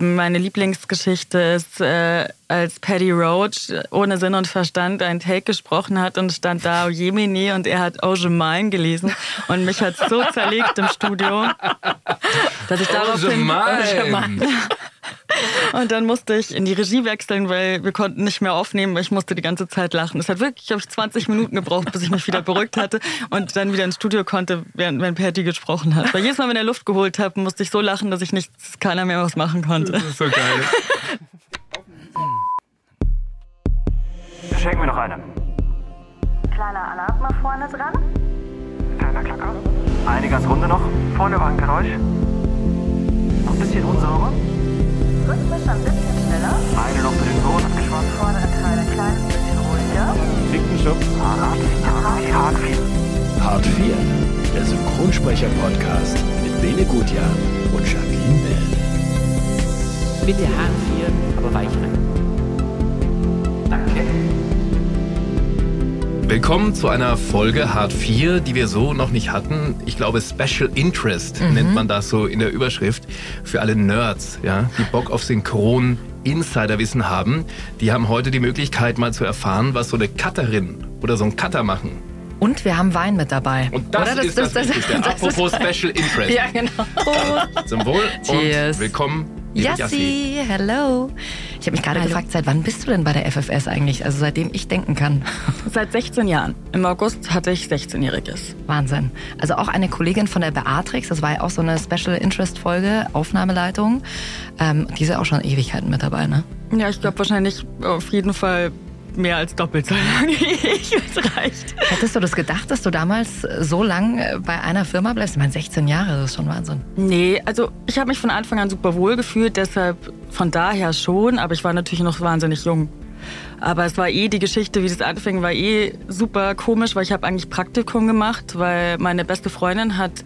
Meine Lieblingsgeschichte ist, äh, als Paddy Roach ohne Sinn und Verstand einen Take gesprochen hat und stand da, oh Jemini, und er hat Ogemein gelesen. Und mich hat so zerlegt im Studio, dass ich daraufhin... Ogemein. Und dann musste ich in die Regie wechseln, weil wir konnten nicht mehr aufnehmen, weil ich musste die ganze Zeit lachen. Es hat wirklich, glaube ich, 20 Minuten gebraucht, bis ich mich wieder beruhigt hatte und dann wieder ins Studio konnte, während, wenn Patty gesprochen hat. Weil jedes Mal, wenn er Luft geholt hat, musste ich so lachen, dass ich nichts, keiner mehr was machen konnte. Das ist so geil. Schenk mir noch eine. Kleiner Alarm vorne dran. Kleiner Klacker. Eine ganz runde noch. Vorne war ein Geräusch. Noch ein bisschen unsauber. Rhythmisch ein bisschen schneller. Eine noch für den Boden abgeschwommen. Vordere Teil ein kleines bisschen ruhiger. Fickenschubs. Hart, hart, hart viel. Hart 4, der Synchronsprecher-Podcast mit Bene Gutjahr und Jacqueline Bell. Bitte Hahn 4, aber weich rein. Willkommen zu einer Folge Hart 4, die wir so noch nicht hatten. Ich glaube, Special Interest nennt man das so in der Überschrift. Für alle Nerds, ja, die Bock auf Synchron Insiderwissen haben. Die haben heute die Möglichkeit, mal zu erfahren, was so eine Cutterin oder so ein Cutter machen. Und wir haben Wein mit dabei. Und das, Oder? ist das, Wichtigste. das Apropos ist- Special Interest. Ja, genau. Zum Wohl Cheers. und willkommen, liebe. Yassi, hello. Ich habe mich gerade gefragt, seit wann bist du denn bei der FFS eigentlich? Also seitdem ich denken kann. Seit 16 Jahren. Im August hatte ich 16-Jähriges. Wahnsinn. Also auch eine Kollegin von der Beatrix, das war ja auch so eine Special Interest Folge, Aufnahmeleitung. Ähm, die ist ja auch schon Ewigkeiten mit dabei, ne? Ja, ich glaube wahrscheinlich auf jeden Fall mehr als doppelt so lange wie ich. Es reicht. Hättest du das gedacht, dass du damals so lang äh, bei einer Firma bleibst? Ich meine, 16 Jahre, das ist schon Wahnsinn. Nee, also ich habe mich von Anfang an super wohl gefühlt, deshalb von daher schon, aber ich war natürlich noch wahnsinnig jung. Aber es war eh die Geschichte, wie das anfing, war eh super komisch, weil ich habe eigentlich Praktikum gemacht, weil meine beste Freundin hat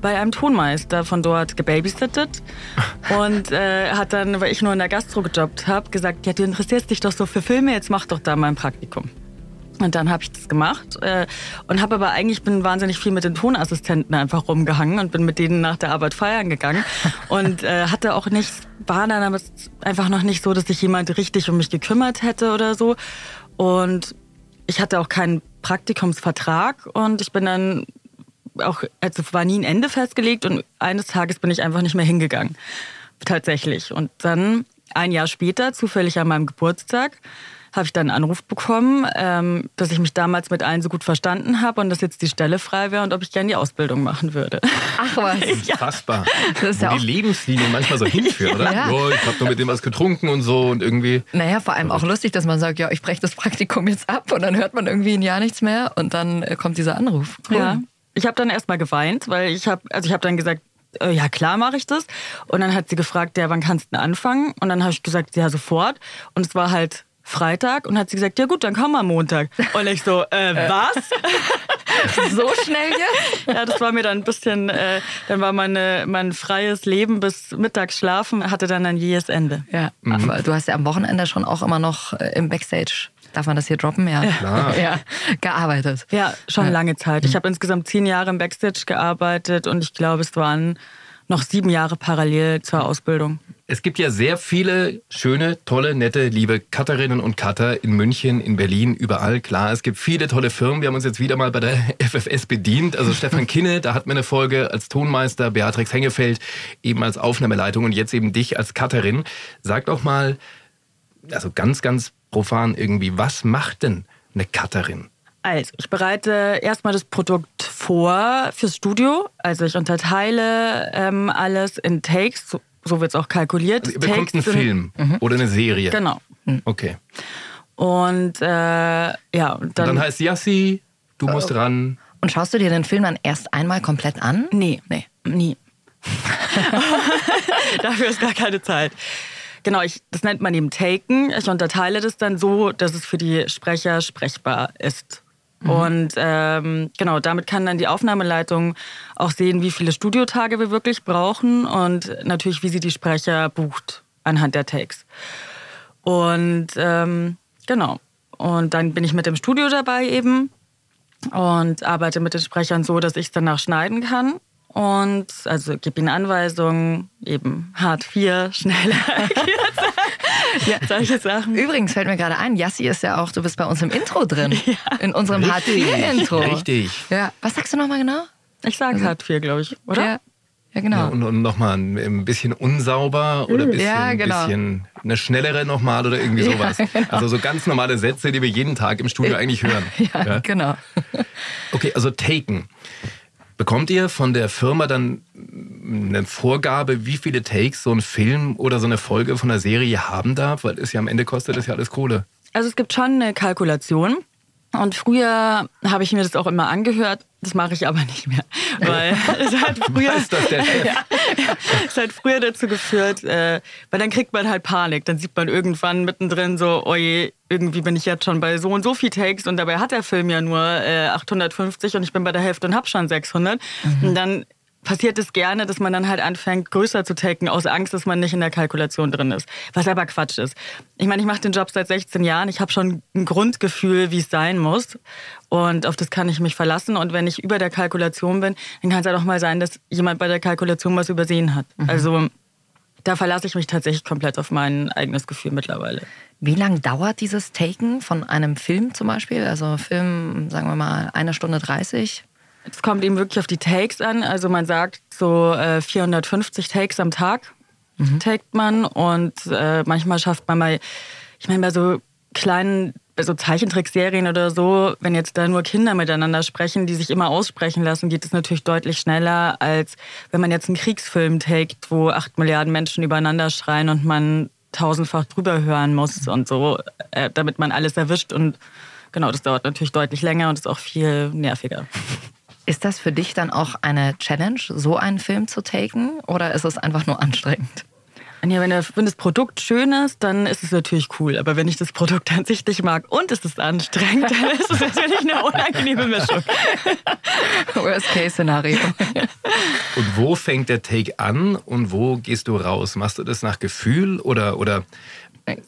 bei einem Tonmeister von dort gebabysittet. Und äh, hat dann, weil ich nur in der Gastro gejobbt habe, gesagt, ja, du interessierst dich doch so für Filme, jetzt mach doch da mal ein Praktikum. Und dann habe ich das gemacht äh, und habe aber eigentlich bin wahnsinnig viel mit den Tonassistenten einfach rumgehangen und bin mit denen nach der Arbeit feiern gegangen. Und äh, hatte auch nicht war dann aber einfach noch nicht so, dass sich jemand richtig um mich gekümmert hätte oder so. Und ich hatte auch keinen Praktikumsvertrag und ich bin dann auch also war nie ein Ende festgelegt und eines Tages bin ich einfach nicht mehr hingegangen tatsächlich und dann ein Jahr später zufällig an meinem Geburtstag habe ich dann einen Anruf bekommen, ähm, dass ich mich damals mit allen so gut verstanden habe und dass jetzt die Stelle frei wäre und ob ich gerne die Ausbildung machen würde. Ach was. Fassbar. Das ist ja Wo auch die Lebenslinie manchmal so hinführt, oder? Ja. Oh, ich habe nur mit dem was getrunken und so und irgendwie. Naja, vor allem auch lustig, dass man sagt, ja, ich breche das Praktikum jetzt ab und dann hört man irgendwie ein Jahr nichts mehr und dann äh, kommt dieser Anruf. Cool. Ja. Ich habe dann erstmal geweint, weil ich habe also ich habe dann gesagt, äh, ja klar mache ich das und dann hat sie gefragt, ja, wann kannst du denn anfangen? Und dann habe ich gesagt, ja, sofort und es war halt Freitag und hat sie gesagt, ja gut, dann komm am Montag. Und ich so, äh, was? So schnell jetzt? Ja, das war mir dann ein bisschen, äh, dann war meine, mein freies Leben bis mittags schlafen, hatte dann ein jähes Ende. Ja, aber du hast ja am Wochenende schon auch immer noch äh, im Backstage, darf man das hier droppen? Ja, Klar. ja gearbeitet. Ja, schon lange Zeit. Ich habe insgesamt zehn Jahre im Backstage gearbeitet und ich glaube, es waren noch sieben Jahre parallel zur Ausbildung. Es gibt ja sehr viele schöne, tolle, nette, liebe Cutterinnen und Cutter in München, in Berlin, überall. Klar, es gibt viele tolle Firmen. Wir haben uns jetzt wieder mal bei der FFS bedient. Also Stefan Kinne, da hat mir eine Folge als Tonmeister, Beatrix Hengefeld eben als Aufnahmeleitung und jetzt eben dich als Cutterin. Sag doch mal, also ganz, ganz profan irgendwie, was macht denn eine Cutterin? Also, ich bereite erstmal das Produkt vor fürs Studio. Also ich unterteile ähm, alles in Takes, so, so wird es auch kalkuliert. Also ihr bekommt einen Takes sind- Film oder eine Serie. Genau. Okay. Und äh, ja, und Und dann, dann heißt Yassi, du musst ran. Und schaust du dir den Film dann erst einmal komplett an? Nee, Nee. nie. Dafür ist gar keine Zeit. Genau, ich, das nennt man eben Taken. Ich unterteile das dann so, dass es für die Sprecher sprechbar ist. Und ähm, genau, damit kann dann die Aufnahmeleitung auch sehen, wie viele Studiotage wir wirklich brauchen und natürlich, wie sie die Sprecher bucht anhand der Takes. Und ähm, genau. Und dann bin ich mit dem Studio dabei eben und arbeite mit den Sprechern so, dass ich es danach schneiden kann und also gib ihnen Anweisungen, eben hart 4, schneller, ja, solche Sachen. Übrigens fällt mir gerade ein, Yassi ist ja auch, du bist bei uns im Intro drin. In unserem Hartz-IV-Intro. Richtig. Ja. Was sagst du nochmal genau? Ich sage hart 4, glaube ich, oder? Ja, ja genau. Ja, und, und nochmal ein, ein bisschen unsauber oder ein bisschen, Ja, genau. bisschen eine schnellere nochmal oder irgendwie Ja, sowas. genau. Also so ganz normale Sätze, die wir jeden Tag im Studio eigentlich hören. ja, Ja. genau. Okay, also Taken. Bekommt ihr von der Firma dann eine Vorgabe, wie viele Takes so ein Film oder so eine Folge von einer Serie haben darf? Weil es ja am Ende kostet das ja alles Kohle. Also es gibt schon eine Kalkulation. Und früher habe ich mir das auch immer angehört. Das mache ich aber nicht mehr. Weil es hat früher, Chef? es hat früher dazu geführt, äh, weil dann kriegt man halt Panik. Dann sieht man irgendwann mittendrin so, oh je, irgendwie bin ich jetzt schon bei so und so viel Takes und dabei hat der Film ja nur äh, 850 und ich bin bei der Hälfte und habe schon 600. Und dann passiert es gerne, dass man dann halt anfängt, größer zu taken, aus Angst, dass man nicht in der Kalkulation drin ist. Was aber Quatsch ist. Ich meine, ich mache den Job seit 16 Jahren. Ich habe schon ein Grundgefühl, wie es sein muss. Und auf das kann ich mich verlassen. Und wenn ich über der Kalkulation bin, dann kann es halt auch mal sein, dass jemand bei der Kalkulation was übersehen hat. Also da verlasse ich mich tatsächlich komplett auf mein eigenes Gefühl mittlerweile. Wie lang dauert dieses Taken von einem Film zum Beispiel? Also Film, sagen wir mal, eine Stunde 30. Es kommt eben wirklich auf die Takes an. Also man sagt so äh, 450 Takes am Tag taked man und äh, manchmal schafft man mal, ich meine bei so kleinen, bei so Zeichentrickserien oder so, wenn jetzt da nur Kinder miteinander sprechen, die sich immer aussprechen lassen, geht es natürlich deutlich schneller, als wenn man jetzt einen Kriegsfilm taked, wo acht Milliarden Menschen übereinander schreien und man tausendfach drüber hören muss und so, äh, damit man alles erwischt und genau, das dauert natürlich deutlich länger und ist auch viel nerviger. Ist das für dich dann auch eine Challenge, so einen Film zu taken? Oder ist es einfach nur anstrengend? Ja, wenn, der, wenn das Produkt schön ist, dann ist es natürlich cool. Aber wenn ich das Produkt an sich nicht mag und es ist anstrengend, dann ist es natürlich eine unangenehme Mischung. Worst-Case-Szenario. Und wo fängt der Take an und wo gehst du raus? Machst du das nach Gefühl oder, oder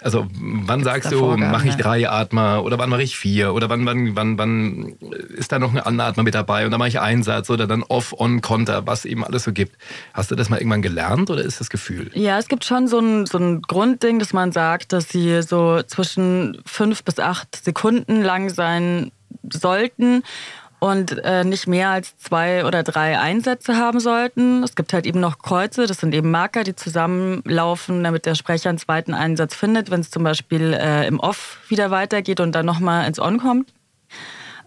also wann sagst du, Vorgaben, mache ich drei Atmer oder wann mache ich vier oder wann, wann, wann, wann ist da noch ein Anatmer mit dabei und dann mache ich Einsatz oder dann Off, On, Konter, was eben alles so gibt. Hast du das mal irgendwann gelernt oder ist das Gefühl? Ja, es gibt schon so ein, so ein Grundding, dass man sagt, dass sie so zwischen fünf bis acht Sekunden lang sein sollten und äh, nicht mehr als zwei oder drei Einsätze haben sollten. Es gibt halt eben noch Kreuze, das sind eben Marker, die zusammenlaufen, damit der Sprecher einen zweiten Einsatz findet, wenn es zum Beispiel äh, im Off wieder weitergeht und dann nochmal ins On kommt.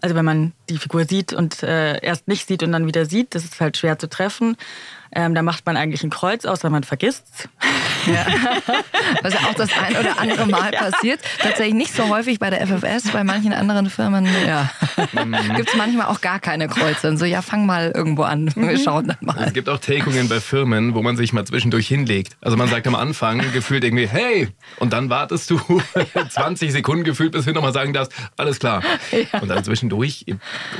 Also wenn man die Figur sieht und äh, erst nicht sieht und dann wieder sieht, das ist halt schwer zu treffen. Ähm, da macht man eigentlich ein Kreuz, außer man vergisst's. Was ja auch das ein oder andere Mal passiert. Tatsächlich nicht so häufig bei der FFS, bei manchen anderen Firmen, ja. Gibt es manchmal auch gar keine Kreuze. Und so, ja, fang mal irgendwo an. Wir schauen dann mal. Es gibt auch Takungen bei Firmen, wo man sich mal zwischendurch hinlegt. Also man sagt am Anfang gefühlt irgendwie, hey, und dann wartest du 20 Sekunden gefühlt, bis du nochmal sagen darfst, alles klar. Und dann zwischendurch.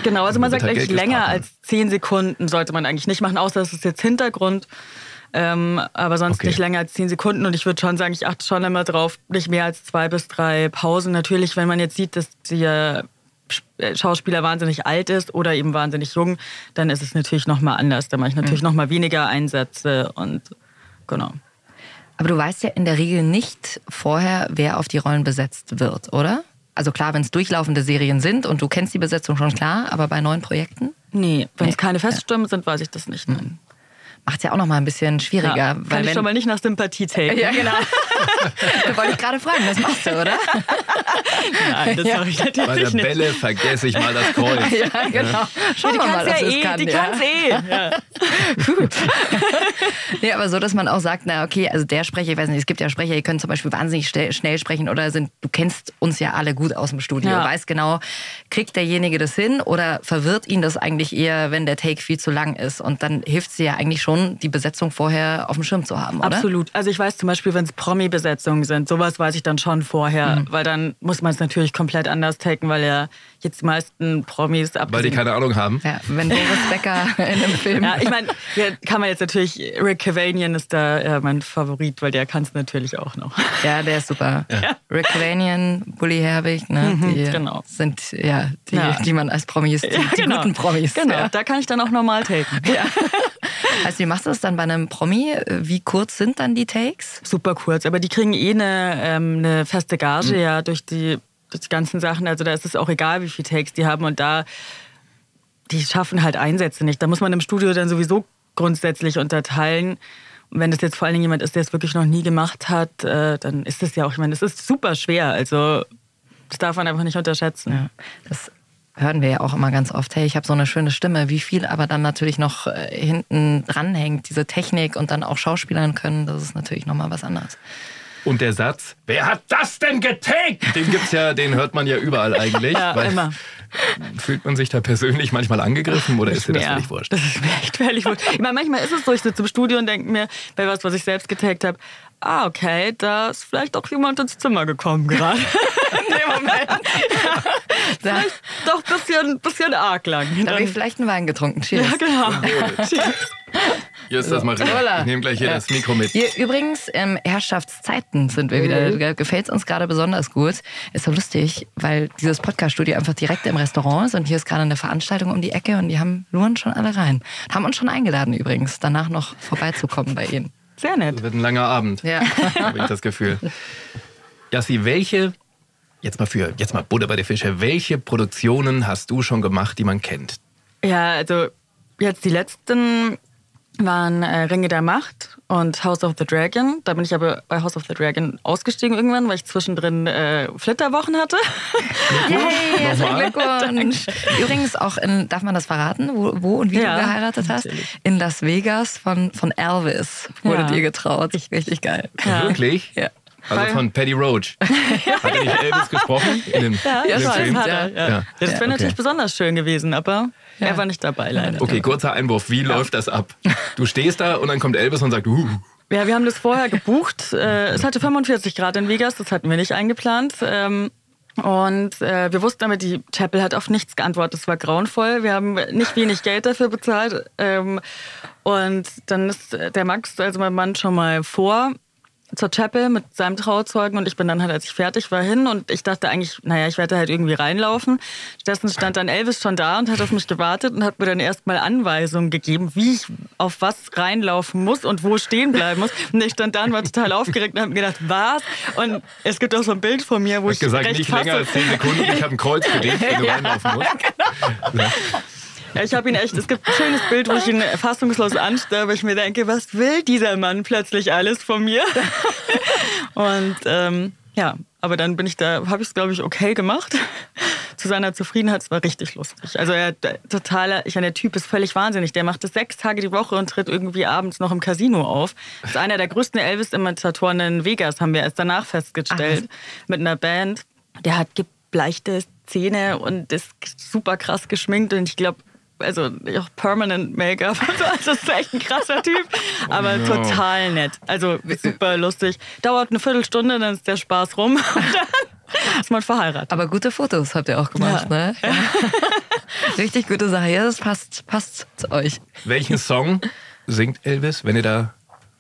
Genau, also man sagt halt eigentlich länger als zehn Sekunden sollte man eigentlich nicht machen, außer es ist jetzt Hintergrund. Ähm, aber sonst Okay. nicht länger als zehn Sekunden. Und ich würde schon sagen, ich achte schon immer drauf, nicht mehr als zwei bis drei Pausen. Natürlich, wenn man jetzt sieht, dass der Schauspieler wahnsinnig alt ist oder eben wahnsinnig jung, dann ist es natürlich nochmal anders. Da mache ich natürlich noch mal weniger Einsätze und genau. Aber du weißt ja in der Regel nicht vorher, wer auf die Rollen besetzt wird, oder? Also klar, wenn es durchlaufende Serien sind und du kennst die Besetzung schon klar, aber bei neuen Projekten Nee, wenn Nee. es keine Feststimmen sind, weiß ich das nicht. Nein. Macht es ja auch noch mal ein bisschen schwieriger. Ja, weil kann ich wenn, schon mal nicht nach Sympathie taken. Ja, genau. da wollte ich gerade fragen, das machst du, oder? Nein, das mache ich Bei der natürlich nicht. Bälle vergesse ich mal das Kreuz. Ja, genau. Schauen die wir mal, kann's was ja es eh, kann. die ja. kann's eh. Ja. Nee, aber so, dass man auch sagt, na okay, also der Sprecher, ich weiß nicht, es gibt ja Sprecher, die können zum Beispiel wahnsinnig schnell, sprechen oder sind, du kennst uns ja alle gut aus dem Studio, Ja. weißt genau, kriegt derjenige das hin oder verwirrt ihn das eigentlich eher, wenn der Take viel zu lang ist? Und dann hilft es dir ja eigentlich schon, die Besetzung vorher auf dem Schirm zu haben, oder? Absolut. Also ich weiß zum Beispiel, wenn es Promi-Besetzungen sind, sowas weiß ich dann schon vorher, Mhm. weil dann muss man es natürlich komplett anders taken, weil ja jetzt die meisten Promis Weil die keine Ahnung haben. Ja, wenn Boris Becker in einem Film. Ja, ich meine, ja, kann man jetzt natürlich, Rick Cavanian ist da äh, mein Favorit, weil der kann es natürlich auch noch. Ja, der ist super. Rick Cavanian, Bully Herbig, ne, die genau. sind ja die, Ja. die man als Promis, die, die guten Promis. Genau, Ja. da kann ich dann auch normal taken. Ja. Also wie machst du das dann bei einem Promi? Wie kurz sind dann die Takes? Super kurz, aber die kriegen eh eine, ähm, eine feste Gage ja durch die, die ganzen Sachen. Also da ist es auch egal, wie viele Takes die haben und da die schaffen halt Einsätze nicht. Da muss man im Studio dann sowieso grundsätzlich unterteilen. Und wenn das jetzt vor allen Dingen jemand ist, der es wirklich noch nie gemacht hat, äh, dann ist es ja auch, ich meine, es ist super schwer. Also das darf man einfach nicht unterschätzen. Ja, das hören wir ja auch immer ganz oft. Hey, ich habe so eine schöne Stimme. Wie viel aber dann natürlich noch äh, hinten dranhängt, diese Technik und dann auch Schauspielern können, das ist natürlich nochmal was anderes. Und der Satz, wer hat das denn getaggt? Den gibt's ja, den hört man ja überall eigentlich. Ja, immer. Fühlt man sich da persönlich manchmal angegriffen oder ist dir das mehr. völlig wurscht? Das ist mir echt völlig wurscht. Ich meine, manchmal ist es so, ich sitze im Studio und denke mir, bei was, was ich selbst getaggt habe, ah, okay, da ist vielleicht auch jemand ins Zimmer gekommen gerade. In dem Moment. vielleicht doch ein bisschen, bisschen arg lang. Da habe ich vielleicht einen Wein getrunken. Cheers. ja, genau. Hier ist das mal richtig. Hola. Ich nehme gleich hier das Mikro mit. Hier übrigens, ähm, Herrschaftszeiten sind wir wieder. Gefällt uns gerade besonders gut. Ist so lustig, weil dieses Podcast-Studio einfach direkt im Restaurant ist und hier ist gerade eine Veranstaltung um die Ecke und die haben luren schon alle rein. Haben uns schon eingeladen übrigens, danach noch vorbeizukommen bei ihnen. Sehr nett. Das wird ein langer Abend, Ja. habe ich das Gefühl. Jassi, welche, jetzt mal für, jetzt mal Butter bei der Fische, welche Produktionen hast du schon gemacht, die man kennt? Ja, also jetzt die letzten waren äh, Ringe der Macht und House of the Dragon. Da bin ich aber bei House of the Dragon ausgestiegen irgendwann, weil ich zwischendrin äh, Flitterwochen hatte. Yay, herzlichen. Glückwunsch. Übrigens auch in, darf man das verraten, wo, wo und wie Ja, du geheiratet hast? natürlich. In Las Vegas von, von Elvis wurdet Ja. ihr getraut. Richtig geil. Wirklich? Ja. Also von Paddy Roach. Hat er nicht Elvis gesprochen? In dem, Ja, in dem das Film? hat er. Ja. Ja. Das Ja, wäre natürlich okay. besonders schön gewesen, aber er war nicht dabei leider. Okay, kurzer Einwurf. Wie läuft das ab? Du stehst da und dann kommt Elvis und sagt, uh, Ja, wir haben das vorher gebucht. Äh, es hatte 45 Grad in Vegas, das hatten wir nicht eingeplant. Ähm, und äh, wir wussten aber, die Chapel hat auf nichts geantwortet. Es war grauenvoll. Wir haben nicht wenig Geld dafür bezahlt. Ähm, und dann ist der Max, also mein Mann, schon mal vor zur Chapel mit seinem Trauzeugen und ich bin dann halt, als ich fertig war, hin und ich dachte eigentlich, naja, ich werde halt irgendwie reinlaufen. Stattdessen stand dann Elvis schon da und hat auf mich gewartet und hat mir dann erstmal Anweisungen gegeben, wie ich auf was reinlaufen muss und wo stehen bleiben muss. Und ich stand da und war total aufgeregt und habe mir gedacht, was? Und es gibt auch so ein Bild von mir, wo hat ich gesagt, recht nicht länger als 10 Sekunden, ich habe ein Kreuz dich, wenn du reinlaufen musst. Ja, ich habe ihn echt, es gibt ein schönes Bild, wo ich ihn fassungslos anstarre, weil ich mir denke, was will dieser Mann plötzlich alles von mir? Und ähm, ja, aber dann bin ich da, habe ich es glaube ich okay gemacht. Zu seiner Zufriedenheit, es war richtig lustig. Also er totaler, ich meine, der Typ ist völlig wahnsinnig. Der macht das sechs Tage die Woche und tritt irgendwie abends noch im Casino auf. Das ist einer der größten Elvis-Imitatoren in Vegas, haben wir erst danach festgestellt. mit einer Band. Der hat gebleichte Zähne und ist super krass geschminkt und ich glaube, also auch Permanent Make-up. und so. Also das ist echt ein krasser Typ, aber no. total nett. Also super lustig. Dauert eine Viertelstunde, dann ist der Spaß rum und dann ist man verheiratet. Aber gute Fotos habt ihr auch gemacht, Ja. ne? Ja. Richtig gute Sache. Ja, das passt, passt zu euch. Welchen Song singt Elvis, wenn ihr da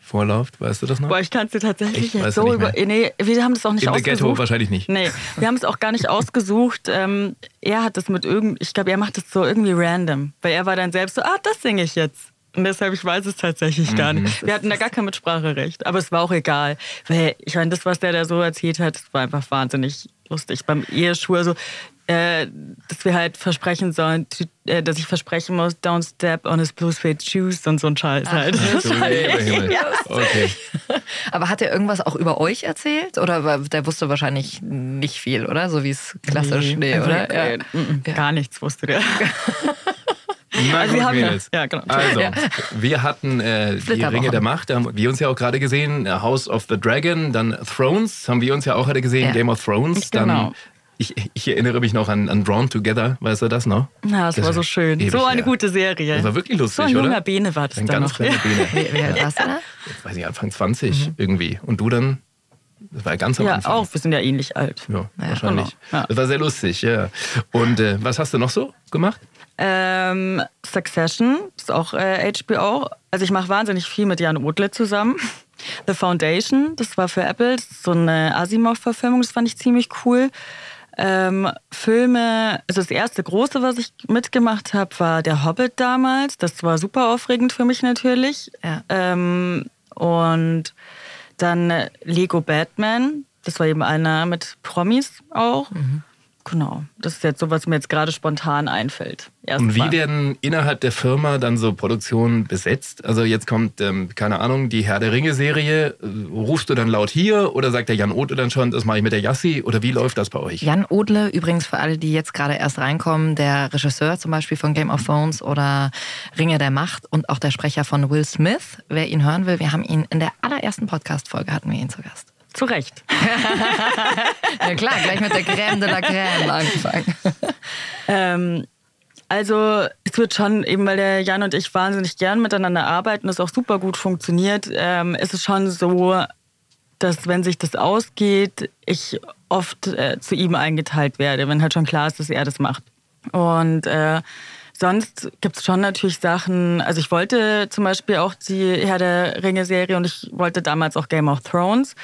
vorlauft? Weißt du das noch? Boah, ich kann es dir tatsächlich Echt? Weißt so über. Nee, wir haben das auch nicht In ausgesucht. Ghetto wahrscheinlich nicht. Nee, wir haben es auch gar nicht ausgesucht. Ähm, er hat das mit irgend, ich glaube, er macht das so irgendwie random, weil er war dann selbst so, ah, das singe ich jetzt. Und deshalb, ich weiß es tatsächlich gar Mhm. nicht. Wir hatten da gar kein Mitspracherecht, aber es war auch egal. Weil ich meine, das, was der da so erzählt hat, das war einfach wahnsinnig lustig. Beim Eheschwur so, äh, dass wir halt versprechen sollen, äh, dass ich versprechen muss, don't step on his blue suede shoes und so ein Scheiß halt. Himmel. ja, Okay. Aber hat er irgendwas auch über euch erzählt? Oder der wusste wahrscheinlich nicht viel, oder? So wie es klassisch, nee, Also, oder? mm, mm, Gar nichts wusste der. Na Also wir haben- Mädels. ja, genau. Also, Ja. wir hatten äh, die. Ringe der Macht, da haben wir uns ja auch gerade gesehen, äh, House of the Dragon, dann Thrones, haben wir uns ja auch heute gesehen, Ja. Game of Thrones, dann Genau. Ich, ich erinnere mich noch an, an Drawn Together, weißt du das noch? Ja, das, war so schön. ewig So eine her. gute Serie. Das war wirklich lustig, so ein junger oder? Bene war das Ein dann ganz noch. kleiner Bene. Wie, alt warst du da? Jetzt weiß ich, Anfang 20 irgendwie. Und du dann? Das war ja ganz am Ja, Anfang. auch. Wir sind ja ähnlich alt. Ja, wahrscheinlich. genau. Ja. Das war sehr lustig, ja. Und äh, was hast du noch so gemacht? Ähm, Succession ist auch äh, HBO. Also ich mache wahnsinnig viel mit Jan Odle zusammen. The Foundation, das war für Apple. Das so eine Asimov-Verfilmung, das fand ich ziemlich cool. Ähm, Filme, also das erste große, was ich mitgemacht habe, war Der Hobbit damals. Das war super aufregend für mich natürlich. Ja. Ähm, und dann Lego Batman. Das war eben einer mit Promis auch. Genau. Das ist jetzt so, was mir jetzt gerade spontan einfällt. Und wie Erstmal. werden innerhalb der Firma dann so Produktionen besetzt? Also jetzt kommt, ähm, keine Ahnung, die Herr der Ringe-Serie. Äh, Rufst du dann laut hier oder sagt der Jan Ote dann schon, das mache ich mit der Yassi? Oder wie läuft das bei euch? Jan Odle, übrigens für alle, die jetzt gerade erst reinkommen, der Regisseur zum Beispiel von Game of Thrones oder Ringe der Macht und auch der Sprecher von Will Smith. Wer ihn hören will, wir haben ihn in der allerersten Podcast-Folge hatten wir ihn zu Gast. Zu Recht. Ja klar, gleich mit der Crème de la Crème angefangen. Ähm, also es wird schon, eben weil der Jan und ich wahnsinnig gern miteinander arbeiten, das auch super gut funktioniert, ähm, ist es schon so, dass wenn sich das ausgeht, ich oft äh, zu ihm eingeteilt werde, wenn halt schon klar ist, dass er das macht. Und äh, sonst gibt es schon natürlich Sachen, also ich wollte zum Beispiel auch die Herr der Ringe-Serie und ich wollte damals auch Game of Thrones.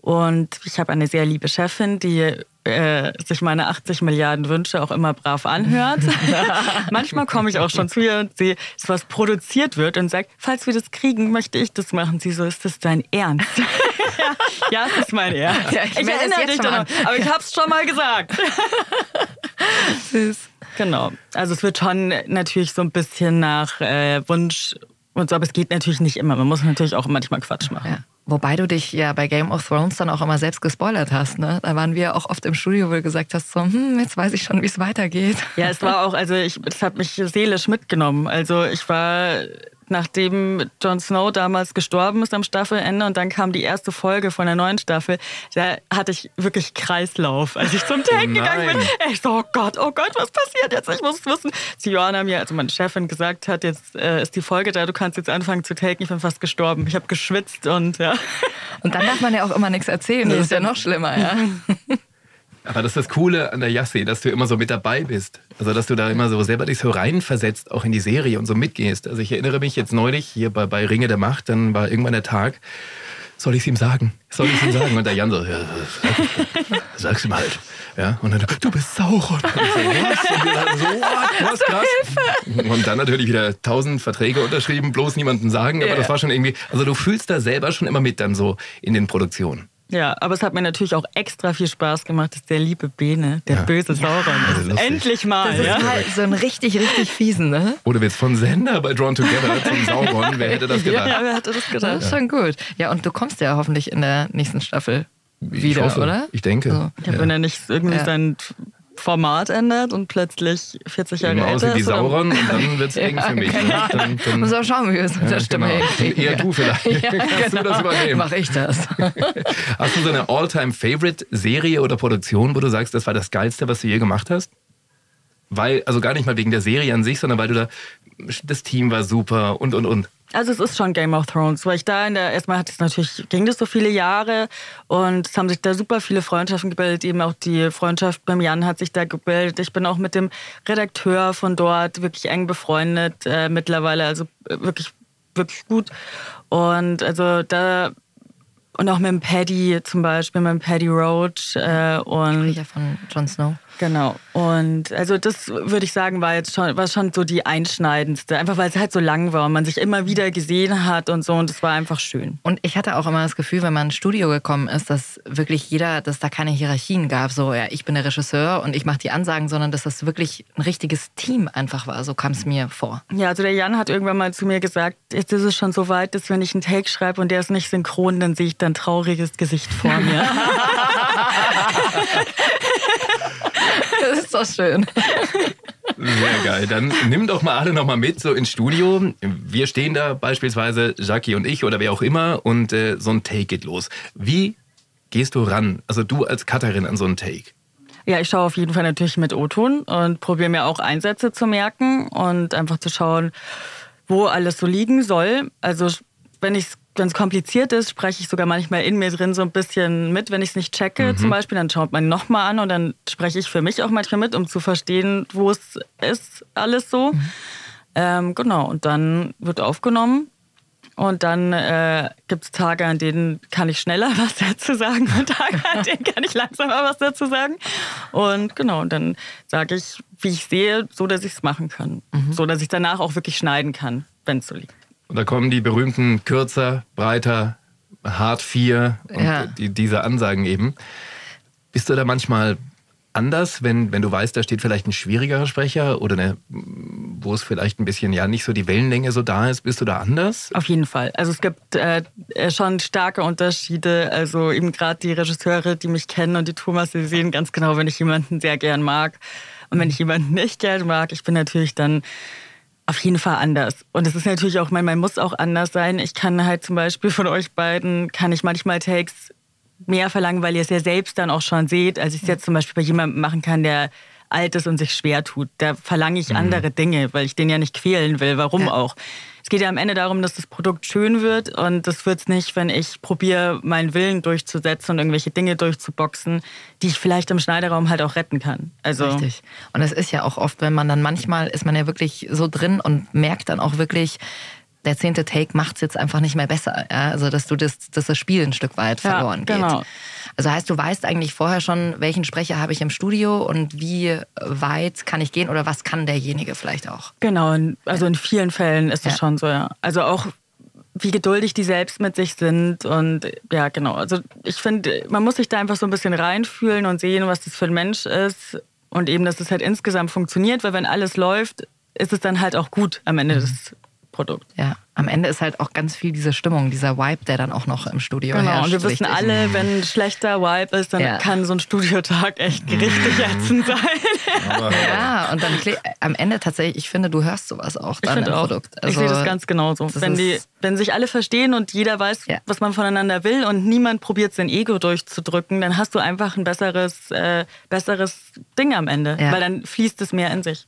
Und ich habe eine sehr liebe Chefin, die äh, sich meine 80 Milliarden Wünsche auch immer brav anhört. Manchmal komme ich auch schon zu ihr und sehe, dass was produziert wird und sagt, falls wir das kriegen, möchte ich das machen. Sie so, ist das dein Ernst? ja, es ist mein Ernst. Ja, ich ich erinnere dich daran, an. aber ich habe es schon mal gesagt. Süß. Genau. Also es wird schon natürlich so ein bisschen nach äh, Wunsch und so, aber es geht natürlich nicht immer. Man muss natürlich auch manchmal Quatsch machen. Ja. Wobei du dich ja bei Game of Thrones dann auch immer selbst gespoilert hast. Ne? Da waren wir auch oft im Studio, wo du gesagt hast, so, hm, jetzt weiß ich schon, wie es weitergeht. Ja, es war auch, also ich, es hat mich seelisch mitgenommen. Also ich war, nachdem Jon Snow damals gestorben ist am Staffelende und dann kam die erste Folge von der neuen Staffel, da hatte ich wirklich Kreislauf, als ich zum Take gegangen bin. Ich so, oh Gott, oh Gott, was passiert jetzt? Ich muss es wissen. Joanna mir, also meine Chefin, gesagt hat, jetzt äh, ist die Folge da, du kannst jetzt anfangen zu taken. Ich bin fast gestorben. Ich habe geschwitzt und ja. Und dann darf man ja auch immer nichts erzählen. Das ist ja noch schlimmer, ja. Aber das ist das Coole an der Yassi, dass du immer so mit dabei bist. Also, dass du da immer so selber dich so reinversetzt, auch in die Serie und so mitgehst. Also, ich erinnere mich jetzt neulich hier bei, bei Ringe der Macht, dann war irgendwann der Tag, soll ich es ihm sagen? Soll ich es ihm sagen? Und der Jan so, ja, sag, sag's ihm halt. Ja, und dann, du bist Sauron. Und so, was? Und wir dann so, what? Was, krass. Und dann natürlich wieder tausend Verträge unterschrieben, bloß niemandem sagen. Aber Ja. das war schon irgendwie, also du fühlst da selber schon immer mit dann so in den Produktionen. Ja, aber es hat mir natürlich auch extra viel Spaß gemacht, dass der liebe Bene, der Ja. böse Sauron Also ist. lustig. Endlich mal. Das ist ja. halt so ein richtig, richtig fiesen, ne? Oder wird's von Sender bei Drawn Together zum Sauron? Wer hätte das gedacht? Ja, wer hätte das Das gedacht? ist schon gut. Ja, und du kommst ja hoffentlich in der nächsten Staffel wieder, ich hoffe, oder? Ich denke. So. Ja, wenn er nicht irgendwie Ja. sein Format ändert und plötzlich 40 Jahre Eben älter aussieht wie Sauron und dann wird's eng für mich. Ne? Dann, dann, Muss auch schauen, wie wir es mit der ja, Stimme genau. hinkriegen. Eher du vielleicht. Kannst du das übernehmen? Mach ich das. Hast du so eine All-Time-Favorite-Serie oder Produktion, wo du sagst, das war das Geilste, was du je gemacht hast? Weil, also gar nicht mal wegen der Serie an sich, sondern weil du da, das Team war super und, und, und. Also es ist schon Game of Thrones, weil ich da in der, erstmal hat es natürlich, ging das so viele Jahre und es haben sich da super viele Freundschaften gebildet, eben auch die Freundschaft beim Jan hat sich da gebildet. Ich bin auch mit dem Redakteur von dort wirklich eng befreundet äh, mittlerweile, also äh, wirklich, wirklich gut. Und also da, und auch mit dem Paddy zum Beispiel, mit dem Paddy Roach äh, und Sprecher von Jon Snow. Genau. Und also das würde ich sagen, war jetzt schon, war schon so die einschneidendste. Einfach weil es halt so lang war und man sich immer wieder gesehen hat und so. Und es war einfach schön. Und ich hatte auch immer das Gefühl, wenn man ins Studio gekommen ist, dass wirklich jeder, dass da keine Hierarchien gab, so ja, ich bin der Regisseur und ich mache die Ansagen, sondern dass das wirklich ein richtiges Team einfach war. So kam es mir vor. Ja, also der Jan hat irgendwann mal zu mir gesagt, jetzt ist es schon so weit, dass wenn ich einen Take schreibe und der ist nicht synchron, dann sehe ich dann trauriges Gesicht vor mir. Das ist doch schön. Sehr geil. Dann nimm doch mal alle noch mal mit so ins Studio. Wir stehen da beispielsweise, Jackie und ich oder wer auch immer und äh, so ein Take geht los. Wie gehst du ran? Also du als Cutterin an so einen Take. Ja, ich schaue auf jeden Fall natürlich mit O-Ton und probiere mir auch Einsätze zu merken und einfach zu schauen, wo alles so liegen soll. Also wenn es ganz kompliziert ist, spreche ich sogar manchmal in mir drin so ein bisschen mit, wenn ich es nicht checke zum Beispiel, dann schaut man nochmal an und dann spreche ich für mich auch manchmal mit, um zu verstehen, wo es ist alles so. Ähm, genau, und dann wird aufgenommen Und dann äh, gibt es Tage, an denen kann ich schneller was dazu sagen und Tage, an denen kann ich langsamer was dazu sagen. Und genau, und dann sage ich, wie ich sehe, so dass ich es machen kann. So dass ich danach auch wirklich schneiden kann, wenn es so liegt. Und da kommen die berühmten kürzer, breiter, hart 4 und Ja. die, diese Ansagen eben. Bist du da manchmal anders, wenn, wenn du weißt, da steht vielleicht ein schwierigerer Sprecher oder eine, wo es vielleicht ein bisschen ja nicht so die Wellenlänge so da ist, bist du da anders? Auf jeden Fall. Also es gibt äh, schon starke Unterschiede. Also eben gerade die Regisseure, die mich kennen und die Thomas, die sehen ganz genau, wenn ich jemanden sehr gern mag. Und wenn ich jemanden nicht gern mag, ich bin natürlich dann auf jeden Fall anders. Und es ist natürlich auch, man, man muss auch anders sein. Ich kann halt zum Beispiel von euch beiden, kann ich manchmal Takes mehr verlangen, weil ihr es ja selbst dann auch schon seht, als ich es jetzt zum Beispiel bei jemandem machen kann, der alt ist und sich schwer tut. Da verlange ich andere Dinge, weil ich den ja nicht quälen will. Warum Ja. auch? Es geht ja am Ende darum, dass das Produkt schön wird und das wird's nicht, wenn ich probiere, meinen Willen durchzusetzen und irgendwelche Dinge durchzuboxen, die ich vielleicht im Schneiderraum halt auch retten kann. Also Richtig. Und es ist ja auch oft, wenn man dann manchmal ist man ja wirklich so drin und merkt dann auch wirklich, der zehnte Take macht es jetzt einfach nicht mehr besser. Ja? Also dass du das, dass das Spiel ein Stück weit Ja, verloren geht. genau. Also heißt, du weißt eigentlich vorher schon, welchen Sprecher habe ich im Studio und wie weit kann ich gehen oder was kann derjenige vielleicht auch. Genau, also in vielen Fällen ist es Ja. schon so, ja. Also auch wie geduldig die selbst mit sich sind und ja, genau. Also ich finde, man muss sich da einfach so ein bisschen reinfühlen und sehen, was das für ein Mensch ist und eben, dass es halt insgesamt funktioniert, weil wenn alles läuft, ist es dann halt auch gut am Ende des Produkts. Ja, am Ende ist halt auch ganz viel diese Stimmung, dieser Vibe, der dann auch noch im Studio Genau, herrscht. und wir wissen alle, wenn ein schlechter Vibe ist, dann Ja. kann so ein Studiotag echt richtig ätzend sein. Ja, und dann am Ende tatsächlich, ich finde, du hörst sowas auch Ich dann im finde auch. Produkt. ich sehe das ganz genauso. das Wenn, die, wenn sich alle verstehen und jeder weiß, Ja. was man voneinander will und niemand probiert, sein Ego durchzudrücken, dann hast du einfach ein besseres, äh, besseres Ding am Ende. Ja. Weil dann fließt es mehr in sich.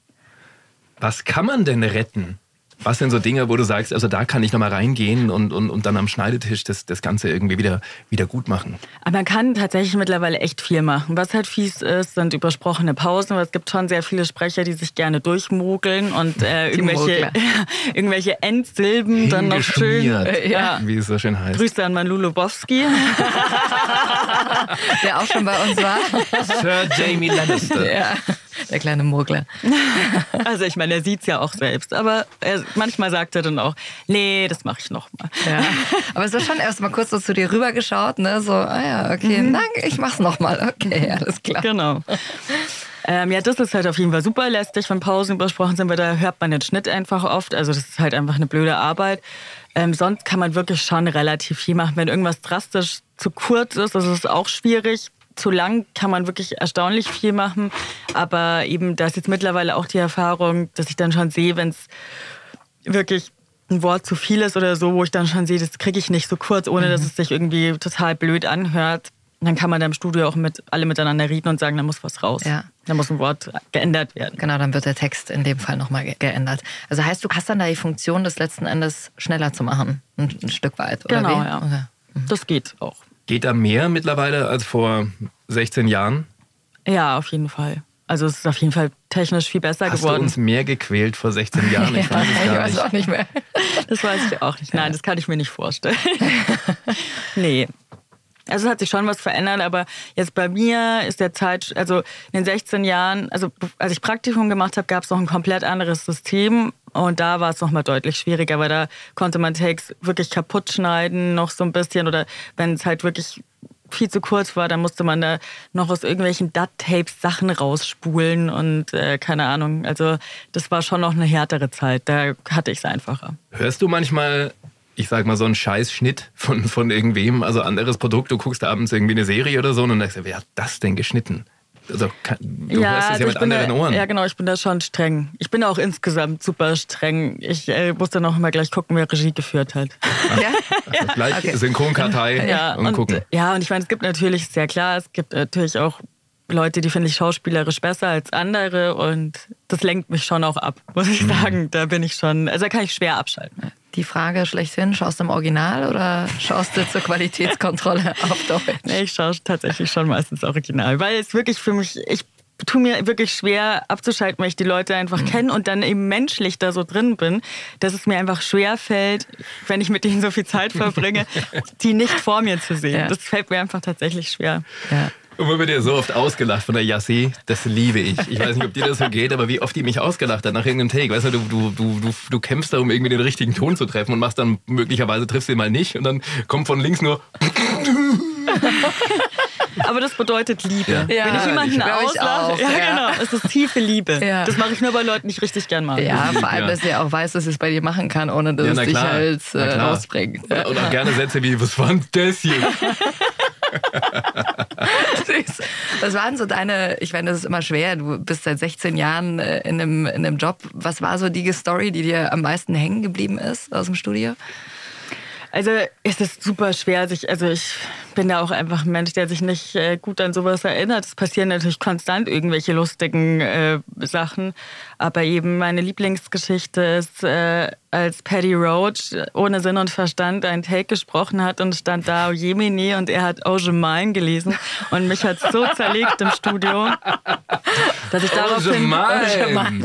Was kann man denn retten? Was sind so Dinge, wo du sagst, also da kann ich nochmal reingehen und, und, und dann am Schneidetisch das, das Ganze irgendwie wieder, wieder gut machen? Aber man kann tatsächlich mittlerweile echt viel machen. Was halt fies ist, sind übersprochene Pausen, weil es gibt schon sehr viele Sprecher, die sich gerne durchmogeln und äh, irgendwelche, irgendwelche Endsilben dann noch schön. Hingeschmiert, Ja. Wie es so schön heißt. Grüße an Manu Lubowski. Der auch schon bei uns war. Sir Jamie Lannister. ja, der kleine Mogler. Also ich meine, er sieht's ja auch selbst. Aber er, manchmal sagt er dann auch, nee, das mache ich noch mal. Ja. Aber es ist schon erst mal kurz so zu dir rübergeschaut, ne? So, ah ja, okay, Mhm. danke, ich mach's nochmal. Okay, alles klar. Genau. Ähm, ja, das ist halt auf jeden Fall super lästig, wenn Pausen übersprochen sind, weil da hört man den Schnitt einfach oft. Also das ist halt einfach eine blöde Arbeit. Ähm, sonst kann man wirklich schon relativ viel machen. Wenn irgendwas drastisch zu kurz ist, das ist auch schwierig. Zu lang kann man wirklich erstaunlich viel machen. Aber eben, da ist jetzt mittlerweile auch die Erfahrung, dass ich dann schon sehe, wenn es wirklich ein Wort zu viel ist oder so, wo ich dann schon sehe, das kriege ich nicht so kurz, ohne dass es sich irgendwie total blöd anhört. Dann kann man da im Studio auch mit alle miteinander reden und sagen, da muss was raus. Ja. Da muss ein Wort geändert werden. Genau, dann wird der Text in dem Fall nochmal ge geändert. Also heißt, du hast dann da die Funktion, das letzten Endes schneller zu machen. Ein, ein Stück weit, oder Genau, wie? ja. Okay. Das geht auch. Geht da mehr mittlerweile als vor 16 Jahren? Ja, auf jeden Fall. Also es ist auf jeden Fall technisch viel besser Hast du geworden. uns mehr gequält vor 16 Jahren? Ich weiß es ich gar weiß nicht. auch nicht mehr. Das weiß ich auch nicht. Nein, das kann ich mir nicht vorstellen. nee. Also es hat sich schon was verändert, aber jetzt bei mir ist der Zeit, also in den 16 Jahren, also als ich Praktikum gemacht habe, gab es noch ein komplett anderes System und da war es nochmal deutlich schwieriger, weil da konnte man Takes wirklich kaputt schneiden, noch so ein bisschen oder wenn es halt wirklich viel zu kurz war, dann musste man da noch aus irgendwelchen DAT-Tapes Sachen rausspulen und äh, keine Ahnung. Also das war schon noch eine härtere Zeit. Da hatte ich es einfacher. Hörst du manchmal, ich sag mal, so einen Scheißschnitt von, von irgendwem, also anderes Produkt, du guckst abends irgendwie eine Serie oder so und dann denkst du, wer hat das denn geschnitten? Also kann, du hörst es ja mit anderen da, Ohren. Ja, genau, ich bin da schon streng. Ich bin auch insgesamt super streng. Ich äh, muss dann auch mal gleich gucken, wer Regie geführt hat. Ja? Also gleich Okay. Synchronkartei Ja, und, gucken. Ja, und ich meine, es gibt natürlich, ist ja klar, es gibt natürlich auch Leute, die finde ich schauspielerisch besser als andere und das lenkt mich schon auch ab, muss ich sagen. Da bin ich schon, also da kann ich schwer abschalten. Die Frage schlechthin, schaust du im Original oder schaust du zur Qualitätskontrolle auf Deutsch? Nee, ich schaue tatsächlich schon meistens original, weil es wirklich für mich, ich tue mir wirklich schwer abzuschalten, weil ich die Leute einfach Mhm. kenne und dann eben menschlich da so drin bin, dass es mir einfach schwer fällt, wenn ich mit denen so viel Zeit verbringe, die nicht vor mir zu sehen. Ja. Das fällt mir einfach tatsächlich schwer. Ja. Und man wird ja so oft ausgelacht von der Yassi, das liebe ich. Ich weiß nicht, ob dir das so geht, aber wie oft die mich ausgelacht hat nach irgendeinem Take. Weißt du, du, du, du, du, kämpfst da, um irgendwie den richtigen Ton zu treffen und machst dann möglicherweise triffst du ihn mal nicht und dann kommt von links nur Aber das bedeutet Liebe. Ja. Ja, Wenn ich jemanden ich auslache, auch, ja, ja. genau, es ist tiefe Liebe. Ja. Das mache ich nur bei Leuten, die ich richtig gern mag. Ja, vor allem, Ja. dass er auch weiß, dass er es bei dir machen kann, ohne dass Ja, es dich klar. halt Na äh, rausbringt. und, und auch gerne Sätze wie, was war denn das hier? Süß. Was waren so deine, ich meine, das ist immer schwer, du bist seit 16 Jahren äh, in einem, in einem Job. Was war so die Story, die dir am meisten hängen geblieben ist aus dem Studio? Also es ist super schwer, sich, also ich bin da auch einfach ein Mensch, der sich nicht äh, gut an sowas erinnert. Es passieren natürlich konstant irgendwelche lustigen äh, Sachen, aber eben meine Lieblingsgeschichte ist, äh, als Paddy Roach ohne Sinn und Verstand einen Take gesprochen hat und stand da oh Jemini und er hat Oje Mine gelesen und mich hat so zerlegt im Studio, dass ich daraufhin Gemein.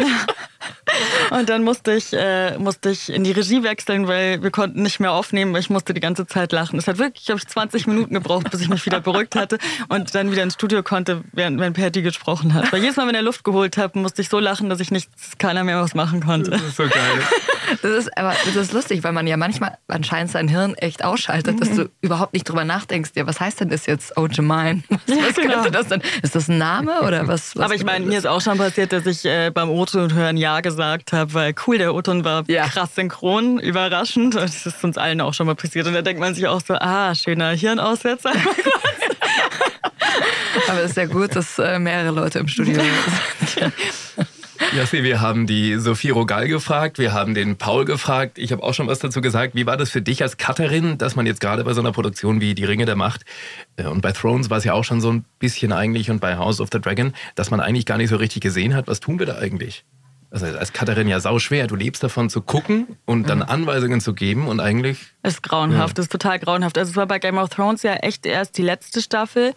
und dann musste ich, äh, musste ich in die Regie wechseln, weil wir konnten nicht mehr aufnehmen. weil Ich musste die ganze Zeit lachen. Es hat wirklich, glaube ich, 20 Minuten gebraucht, bis ich mich wieder beruhigt hatte und dann wieder ins Studio konnte, während, wenn Patty gesprochen hat. Weil jedes Mal, wenn er Luft geholt hat, musste ich so lachen, dass ich nichts, keiner mehr was machen konnte. Das ist so geil. Das ist aber das ist lustig, weil man ja manchmal anscheinend sein Hirn echt ausschaltet, dass du überhaupt nicht drüber nachdenkst, ja, was heißt denn das jetzt, Oh Jemine? Was, was genau. könnte das denn? Ist das ein Name oder was? was Aber ich meine, mir ist auch schon passiert, dass ich äh, beim O-Ton hören Ja gesagt habe, weil cool, der O-Ton war Ja. krass synchron, überraschend. Und das ist uns allen auch schon mal passiert. Und da denkt man sich auch so, ah, schöner Hirnaussetzer. Aber es ist ja gut, dass äh, mehrere Leute im Studio sind. Jassi, wir haben die Sophie Rogal gefragt, wir haben den Paul gefragt. Ich habe auch schon was dazu gesagt. Wie war das für dich als Cutterin, dass man jetzt gerade bei so einer Produktion wie Die Ringe der Macht äh, und bei Thrones war es ja auch schon so ein bisschen eigentlich und bei House of the Dragon, dass man eigentlich gar nicht so richtig gesehen hat, was tun wir da eigentlich? Also als Cutterin ja sau schwer. Du lebst davon zu gucken und dann Anweisungen zu geben und eigentlich ist grauenhaft, ist total grauenhaft. Also es war bei Game of Thrones ja echt erst die letzte Staffel.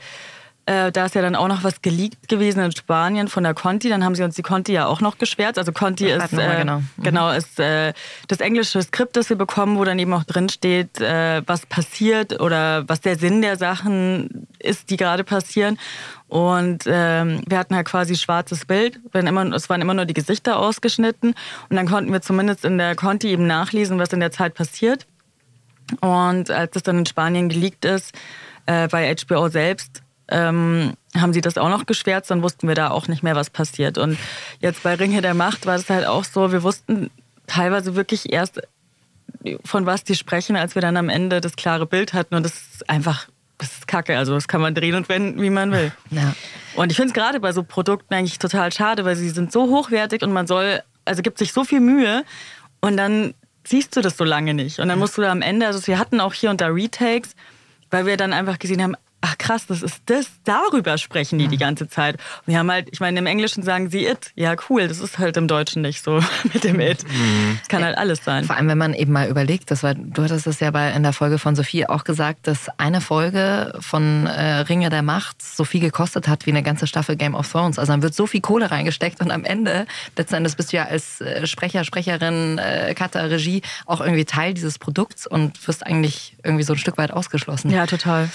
Äh, da ist ja dann auch noch was geleakt gewesen in Spanien von der Conti. Dann haben sie uns die Conti ja auch noch geschwärzt. Also Conti Ja, ist, äh, genau. Mhm. genau, ist äh, das englische Skript, das wir bekommen, wo dann eben auch drin steht, äh, was passiert oder was der Sinn der Sachen ist, die gerade passieren. Und ähm, wir hatten halt quasi schwarzes Bild. Wenn immer, es waren immer nur die Gesichter ausgeschnitten. Und dann konnten wir zumindest in der Conti eben nachlesen, was in der Zeit passiert. Und als das dann in Spanien geleakt ist, äh, bei HBO selbst, ähm, haben sie das auch noch geschwärzt, dann wussten wir da auch nicht mehr, was passiert. Und jetzt bei Ringe der Macht war es halt auch so, wir wussten teilweise wirklich erst, von was die sprechen, als wir dann am Ende das klare Bild hatten. Und das ist einfach, das ist kacke. Also das kann man drehen und wenden, wie man will. Ja. Und ich finde es gerade bei so Produkten eigentlich total schade, weil sie sind so hochwertig und man soll, also gibt sich so viel Mühe und dann siehst du das so lange nicht. Und dann musst du da am Ende, also wir hatten auch hier und da Retakes, weil wir dann einfach gesehen haben, ach krass, das ist das, darüber sprechen die die ganze Zeit. Und wir haben halt, ich meine, im Englischen sagen sie it. Ja, cool, das ist halt im Deutschen nicht so mit dem it. Es kann halt alles sein. Vor allem, wenn man eben mal überlegt, das war, du hattest es ja bei, in der Folge von Sophie auch gesagt, dass eine Folge von äh, Ringe der Macht so viel gekostet hat wie eine ganze Staffel Game of Thrones. Also dann wird so viel Kohle reingesteckt und am Ende, letzten Endes bist du ja als äh, Sprecher, Sprecherin, äh, Cutter, Regie auch irgendwie Teil dieses Produkts und wirst eigentlich irgendwie so ein Stück weit ausgeschlossen. Ja, total.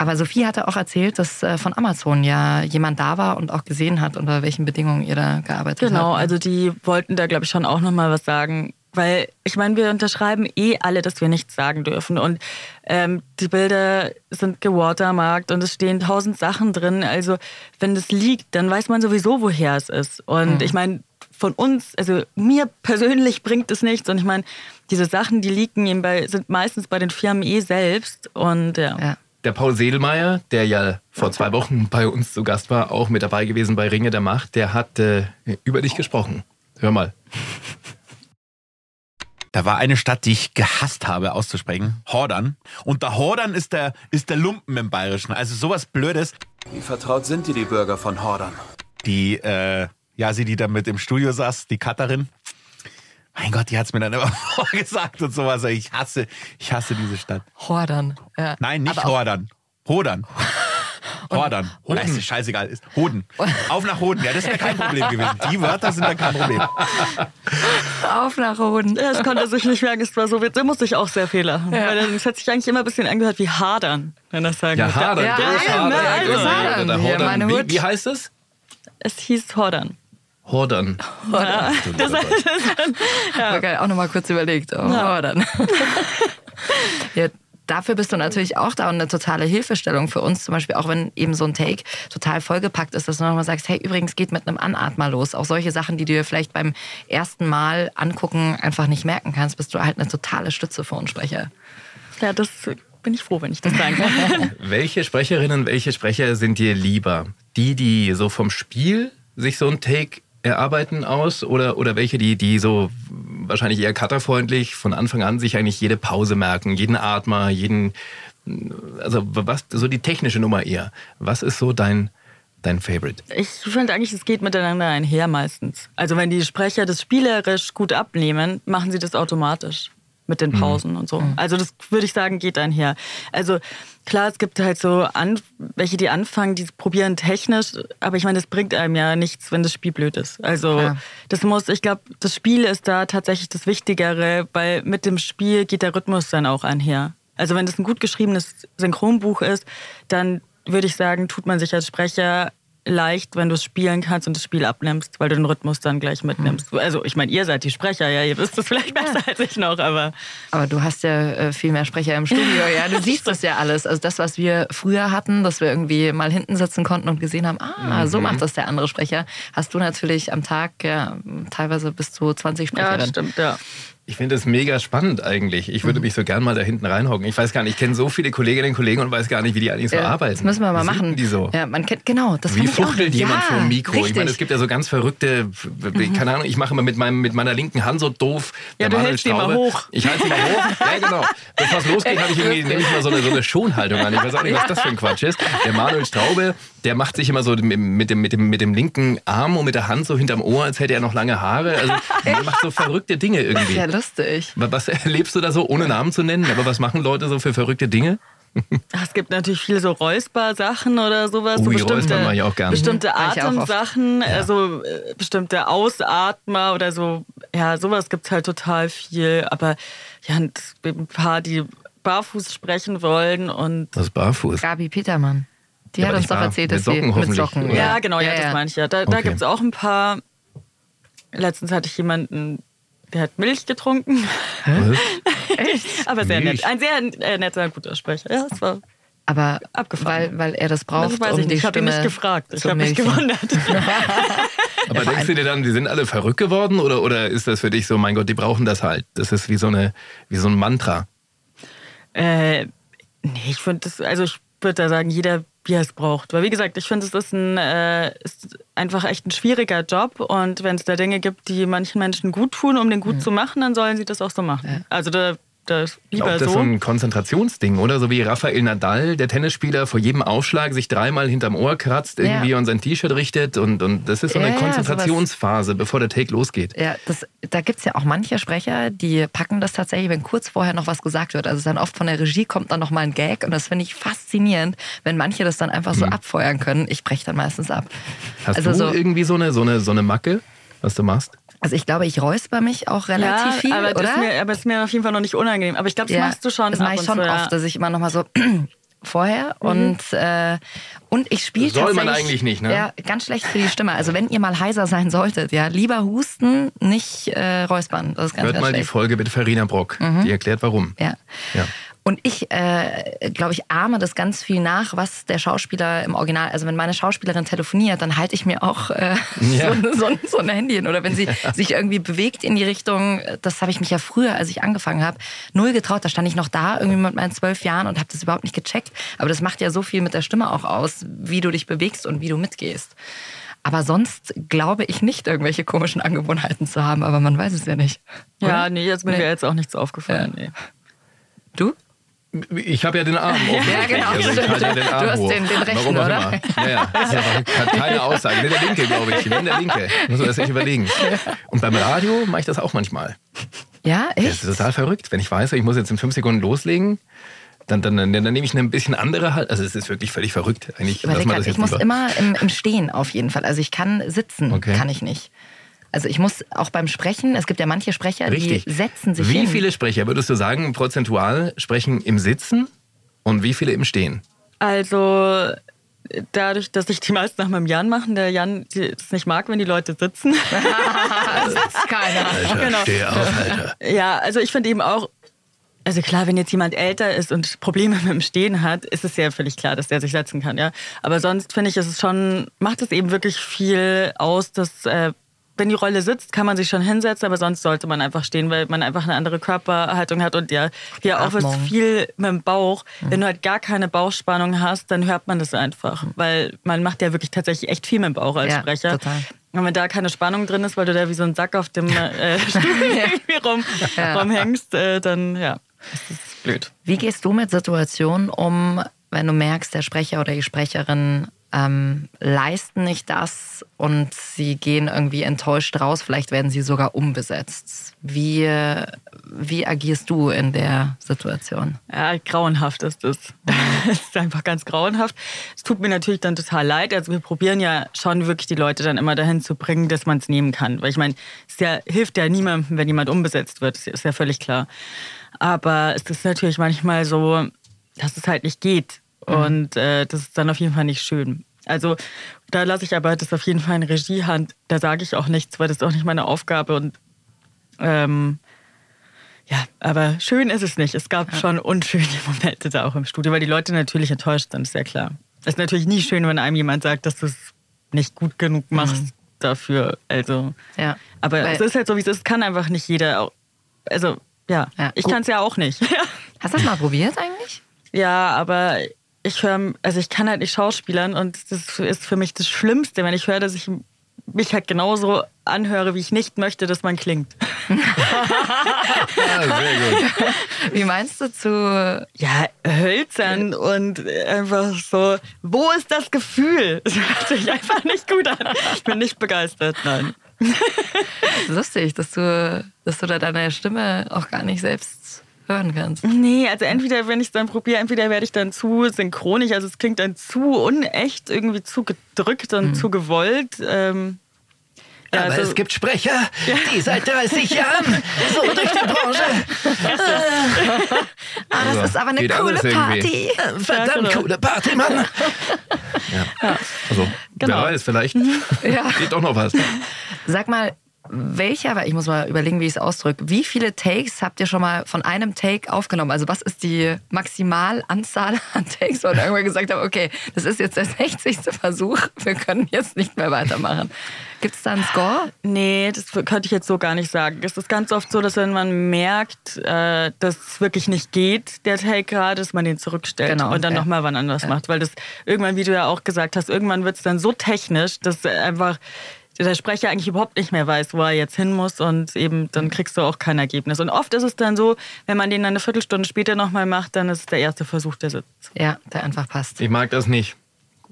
Aber Sophie hatte auch erzählt, dass äh, von Amazon ja jemand da war und auch gesehen hat, unter welchen Bedingungen ihr da gearbeitet habt. Genau, ne? also die wollten da, glaube ich, schon auch nochmal was sagen. Weil ich meine, wir unterschreiben eh alle, dass wir nichts sagen dürfen. Und ähm, die Bilder sind gewatermarkt und es stehen tausend Sachen drin. Also wenn das liegt, dann weiß man sowieso, woher es ist. Und ich meine, von uns, also mir persönlich bringt es nichts. Und ich meine, diese Sachen, die liegen eben bei, sind meistens bei den Firmen eh selbst. Und ja. Ja. Der Paul Sedelmeier, der ja vor zwei Wochen bei uns zu Gast war, auch mit dabei gewesen bei Ringe der Macht, der hat äh, über dich gesprochen. Hör mal. Da war eine Stadt, die ich gehasst habe auszusprechen. Hordern. Und der Hordern ist der, ist der Lumpen im Bayerischen. Also sowas Blödes. Wie vertraut sind dir die Bürger von Hordern? Die, äh, ja, sie, die da mit im Studio saß, die Cutterin. Mein Gott, die hat's mir dann immer vorgesagt und sowas. Ich hasse, ich hasse diese Stadt. Hordern. Ja. Nein, nicht Aber Hordern. Hodern. Hordern. Hoden. ist scheißegal. Ist Hoden. Auf nach Hoden. Ja, das wäre kein Problem gewesen. Die Wörter sind dann kein Problem. Auf nach Hoden. Das konnte er sich nicht merken, es war so witzig. Da musste ich auch sehr Fehler. Ja. Weil dann- es hat sich eigentlich immer ein bisschen angehört wie Hadern, wenn das sagen Ja. Hadern, Ja, ja, Hadern, ja. Hadern. Hordern. meine Wie, wie heißt es? Es hieß Hordern. Hordern. Ja. Das, Ja. Geil, auch nochmal kurz überlegt. Oh, dann. ja, dafür bist du natürlich auch da und eine totale Hilfestellung für uns. Zum Beispiel auch wenn eben so ein Take total vollgepackt ist, dass du nochmal sagst, hey, übrigens geht mit einem Anatmer los. Auch solche Sachen, die du dir vielleicht beim ersten Mal angucken einfach nicht merken kannst, bist du halt eine totale Stütze für uns Sprecher. ja, das bin ich froh, wenn ich das sagen kann. Welche Sprecherinnen, welche Sprecher sind dir lieber? Die, die so vom Spiel sich so ein Take erarbeiten aus oder, oder welche, die, die so wahrscheinlich eher cutterfreundlich von Anfang an sich eigentlich jede Pause merken, jeden Atmer, jeden, also was, so die technische Nummer eher. Was ist so dein, dein Favorite? Ich finde eigentlich, es geht miteinander einher meistens. Also wenn die Sprecher das spielerisch gut abnehmen, machen sie das automatisch mit den Pausen und so. Also das würde ich sagen, geht einher. Also klar, es gibt halt so an, welche, die anfangen, die probieren technisch, aber ich meine, das bringt einem ja nichts, wenn das Spiel blöd ist. Also Ja. das muss, ich glaube, das Spiel ist da tatsächlich das Wichtigere, weil mit dem Spiel geht der Rhythmus dann auch einher. Also wenn das ein gut geschriebenes Synchronbuch ist, dann würde ich sagen, tut man sich als Sprecher leicht, wenn du es spielen kannst und das Spiel abnimmst, weil du den Rhythmus dann gleich mitnimmst. Also ich meine, ihr seid die Sprecher, ja, ihr wisst es vielleicht besser als ich noch, aber Aber du hast ja äh, viel mehr Sprecher im Studio, ja. Du siehst das ja alles. Also das, was wir früher hatten, dass wir irgendwie mal hinten sitzen konnten und gesehen haben, ah, so macht das der andere Sprecher, hast du natürlich am Tag ja, teilweise bis zu 20 ja, Sprecherinnen. das stimmt, ja. Ich finde es mega spannend eigentlich. Ich würde mich so gern mal da hinten reinhocken. Ich weiß gar nicht, ich kenne so viele Kolleginnen und Kollegen und weiß gar nicht, wie die eigentlich so Ja, arbeiten. Das müssen wir mal Wie machen. Die so? Ja, man kennt, genau, das Wie ich fuchtelt jemand ja, vor dem Mikro? Ich Richtig. meine, es gibt ja so ganz verrückte, keine Ahnung, ich mache immer mit, meinem, mit meiner linken Hand so doof. Ja, du hältst die mal hoch. Ich halte sie mal hoch. Ja, genau. Bevor es losgeht, habe ich irgendwie, nehme ich mal so eine, so eine Schonhaltung an. Ich weiß auch nicht, was das für ein Quatsch ist. Der Manuel Straube, der macht sich immer so mit dem, mit dem, mit dem, linken Arm und mit der Hand so hinterm Ohr, als hätte er noch lange Haare. Also, der macht so verrückte Dinge irgendwie. Ja, lustig. Was erlebst du da so, ohne Namen zu nennen? Aber was machen Leute so für verrückte Dinge? Ach, Es gibt natürlich viele so Räusper-Sachen oder sowas. so Ui, bestimmte, gern. Bestimmte oft. Atemsachen, also äh, bestimmte Ausatmer oder so. Ja, sowas gibt es halt total viel. Aber ja, und ein paar, die barfuß sprechen wollen und Das ist barfuß. Gabi Petermann. Die Ja, hat uns doch erzählt, Mit dass sie Socken mit hoffentlich, Socken. oder? Ja, genau, ja, ja, das meine ich ja. Da, da Okay. gibt es auch ein paar. Letztens hatte ich jemanden, der hat Milch getrunken. Aber sehr Milch? nett. Ein sehr äh, netter, guter Sprecher. Ja, es war. Aber Abgefahren. weil, weil er das braucht, Das weiß um ich nicht. Ich habe ihn nicht gefragt. Ich habe mich gewundert. Aber denkst du dir dann, die sind alle verrückt geworden oder, oder ist das für dich so, mein Gott, die brauchen das halt? Das ist wie so, eine, wie so ein Mantra. Äh, nee, ich finde das, also ich würde da sagen, jeder wie er es braucht. Weil wie gesagt, ich finde, es ist, ein, äh, ist einfach echt ein schwieriger Job und wenn es da Dinge gibt, die manchen Menschen gut tun, um den gut zu machen, dann sollen sie das auch so machen. Also da, das Ich glaube, lieber das ist so. so ein Konzentrationsding, oder? So wie Rafael Nadal, der Tennisspieler, vor jedem Aufschlag sich dreimal hinterm Ohr kratzt irgendwie Ja. und sein T-Shirt richtet. Und, und das ist so eine Ja, Konzentrationsphase, bevor der Take losgeht. Ja, das, da gibt es ja auch manche Sprecher, die packen das tatsächlich, wenn kurz vorher noch was gesagt wird. Also dann oft von der Regie kommt dann noch mal ein Gag und das finde ich faszinierend, wenn manche das dann einfach so abfeuern können. Ich breche dann meistens ab. Hast also du so, irgendwie so eine, so, eine, so eine Macke, was du machst? Also ich glaube, ich räusper mich auch relativ ja, viel, aber, oder? ist mir, aber es ist mir auf jeden Fall noch nicht unangenehm. Aber ich glaube, das machst du schon. Das mache ich schon zu, ja. oft, dass ich immer noch mal so vorher und äh, und ich spiele Das soll man eigentlich nicht, ne? Ja, ganz schlecht für die Stimme. Also wenn ihr mal heiser sein solltet, ja, lieber husten, nicht äh, räuspern. Das ist ganz, Hört ganz mal die schlecht. Folge mit Farina Brock. Die erklärt warum. Ja. Ja. Und ich, äh, glaube ich, ahme das ganz viel nach, was der Schauspieler im Original, also wenn meine Schauspielerin telefoniert, dann halte ich mir auch äh, Ja. so, so, so ein Handy hin. Oder wenn sie sich irgendwie bewegt in die Richtung, das habe ich mich ja früher, als ich angefangen habe, null getraut. Da stand ich noch da, irgendwie mit meinen zwölf Jahren und habe das überhaupt nicht gecheckt. Aber das macht ja so viel mit der Stimme auch aus, wie du dich bewegst und wie du mitgehst. Aber sonst glaube ich nicht, irgendwelche komischen Angewohnheiten zu haben, aber man weiß es ja nicht. Ja, nee, jetzt mir Nee. wäre jetzt auch nichts aufgefallen. Nee. Du? Ich habe ja den Arm offensichtlich. genau, also ich halte ja den Du Arm hast hoch. den- den rechten, Warum auch oder? Immer. Ja, ja. Das keine Aussage. Nee, der linke, glaube ich. Nee, der linke. Muss man das echt überlegen. Und beim Radio mache ich das auch manchmal. Ja, Das echt? ist total verrückt. Wenn ich weiß, ich muss jetzt in fünf Sekunden loslegen, Dann, dann, dann, dann nehme ich eine ein bisschen andere halt. Also es ist wirklich völlig verrückt. Eigentlich mal grad, das ich muss lieber. immer im, im Stehen auf jeden Fall. Also ich kann sitzen, Okay. kann ich nicht. Also ich muss auch beim Sprechen, es gibt ja manche Sprecher, Richtig. die setzen sich Wie hin. viele Sprecher würdest du sagen, prozentual sprechen im Sitzen und wie viele im Stehen? Also dadurch, dass sich die meisten nach meinem Jan machen, der Jan es nicht mag, wenn die Leute sitzen. das ist keiner. Alter, Genau. steh auf, Alter. Ja, also ich finde eben auch, also klar, wenn jetzt jemand älter ist und Probleme mit dem Stehen hat, ist es ja völlig klar, dass der sich setzen kann, ja. Aber sonst finde ich, ist es schon, macht es eben wirklich viel aus, dass äh, wenn die Rolle sitzt, kann man sich schon hinsetzen, aber sonst sollte man einfach stehen, weil man einfach eine andere Körperhaltung hat und ja, ja auch Atmung. viel mit dem Bauch. Wenn du halt gar keine Bauchspannung hast, dann hört man das einfach, weil man macht ja wirklich tatsächlich echt viel mit dem Bauch als Ja, Sprecher. total. Und wenn da keine Spannung drin ist, weil du da wie so ein Sack auf dem äh, Stuhl irgendwie rum, Ja. rumhängst, äh, dann ja, ist das blöd. Wie gehst du mit Situationen um, wenn du merkst, der Sprecher oder die Sprecherin ähm, leisten nicht das und sie gehen irgendwie enttäuscht raus, vielleicht werden sie sogar umbesetzt. Wie, wie agierst du in der Situation? Ja, grauenhaft ist das. Es ist einfach ganz grauenhaft. Es tut mir natürlich dann total leid. Also wir probieren ja schon wirklich die Leute dann immer dahin zu bringen, dass man es nehmen kann. Weil ich meine, es ja, hilft ja niemandem, wenn jemand umbesetzt wird. Das ist ja völlig klar. Aber es ist natürlich manchmal so, dass es halt nicht geht. Und äh, das ist dann auf jeden Fall nicht schön. Also da lasse ich aber das auf jeden Fall in Regiehand. Da sage ich auch nichts, weil das ist auch nicht meine Aufgabe. Und ähm, ja, aber schön ist es nicht. Es gab schon unschöne Momente da auch im Studio, weil die Leute natürlich enttäuscht sind, ist ja klar. Es ist natürlich nie schön, wenn einem jemand sagt, dass du es nicht gut genug machst dafür. Also, Ja. aber Weil- es ist halt so, wie es ist. Kann einfach nicht jeder. Auch, also, ja, Ja, ich kann es ja auch nicht. Hast du das mal probiert eigentlich? ja, aber ich höre, also ich kann halt nicht schauspielern und das ist für mich das Schlimmste, wenn ich höre, dass ich mich halt genauso anhöre, wie ich nicht möchte, dass man klingt. Ah, sehr gut. Wie meinst du zu. ja, hölzern und einfach so, wo ist das Gefühl? Das hört sich einfach nicht gut an. Ich bin nicht begeistert, nein. Lustig, dass du, dass du da deine Stimme auch gar nicht selbst hören kannst. Nee, also entweder, wenn ich es dann probiere, entweder werde ich dann zu synchronig, also es klingt dann zu unecht, irgendwie zu gedrückt und zu gewollt. Ähm, ja, Aber also- es gibt Sprecher, die seit 30 Jahren so durch die Branche. Ah, das Also, ist aber eine coole alles irgendwie. Party. Verdammt genau. coole Party, Mann. Ja. Also, Genau. wer weiß, vielleicht Ja. geht doch noch was. Sag mal, welcher, aber ich muss mal überlegen, wie ich es ausdrücke. Wie viele Takes habt ihr schon mal von einem Take aufgenommen? Also was ist die Maximalanzahl an Takes, wo ihr irgendwann gesagt habt, okay, das ist jetzt der 60. Versuch, wir können jetzt nicht mehr weitermachen. Gibt es da einen Score? Nee, das könnte ich jetzt so gar nicht sagen. Es ist ganz oft so, dass wenn man merkt, äh, dass es wirklich nicht geht, der Take gerade, dass man den zurückstellt Genau, und dann ja. nochmal wann anders macht. Weil das irgendwann, wie du ja auch gesagt hast, irgendwann wird es dann so technisch, dass einfach der Sprecher eigentlich überhaupt nicht mehr weiß, wo er jetzt hin muss und eben dann kriegst du auch kein Ergebnis. Und oft ist es dann so, wenn man den dann eine Viertelstunde später nochmal macht, dann ist es der erste Versuch, der sitzt. Ja, der einfach passt. Ich mag das nicht.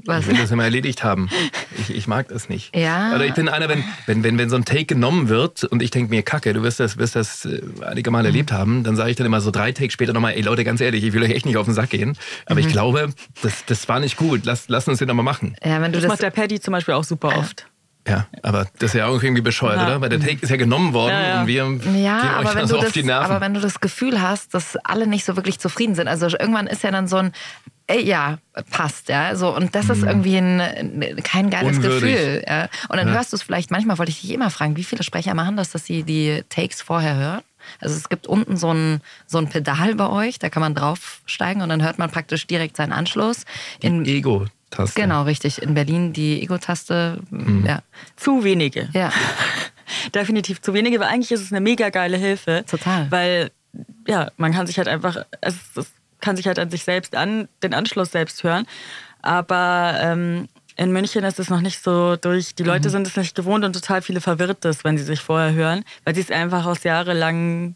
Was? Ich will das immer erledigt haben. Ich, ich mag das nicht. Ja. Oder ich bin einer, wenn, wenn, wenn, wenn so ein Take genommen wird und ich denke mir, Kacke, du wirst das, wirst das äh, einige Mal erlebt haben, dann sage ich dann immer so drei Takes später nochmal, ey Leute, ganz ehrlich, ich will euch echt nicht auf den Sack gehen. Aber ich glaube, das, das war nicht gut. Lass, lass uns den nochmal machen. Ja, wenn du Das, das, macht der Paddy zum Beispiel auch super oft. Ja, aber das ist ja auch irgendwie bescheuert, Ja. oder? Weil der Take ist ja genommen worden Ja, ja. und wir Ja, gehen euch aber da wenn, so du auf das, die Nerven. aber wenn du das Gefühl hast, dass alle nicht so wirklich zufrieden sind, also irgendwann ist ja dann so ein, ey, ja, passt, ja, so und das ist irgendwie ein, kein geiles Mhm. Unwürdig. Gefühl, ja. Und dann Ja. hörst du es vielleicht, manchmal wollte ich dich immer fragen, wie viele Sprecher machen das, dass sie die Takes vorher hören? Also es gibt unten so ein, so ein Pedal bei euch, da kann man draufsteigen und dann hört man praktisch direkt seinen Anschluss. In, Ego-Taste. genau, richtig. In Berlin die Ego-Taste, Mhm. ja. Zu wenige. Ja, definitiv zu wenige, weil eigentlich ist es eine mega geile Hilfe. Total. Weil, ja, man kann sich halt einfach, es, es kann sich halt an sich selbst an, den Anschluss selbst hören. Aber ähm, in München ist es noch nicht so durch, die Leute sind es nicht gewohnt und total viele verwirrt es, wenn sie sich vorher hören, weil sie es einfach aus jahrelangen,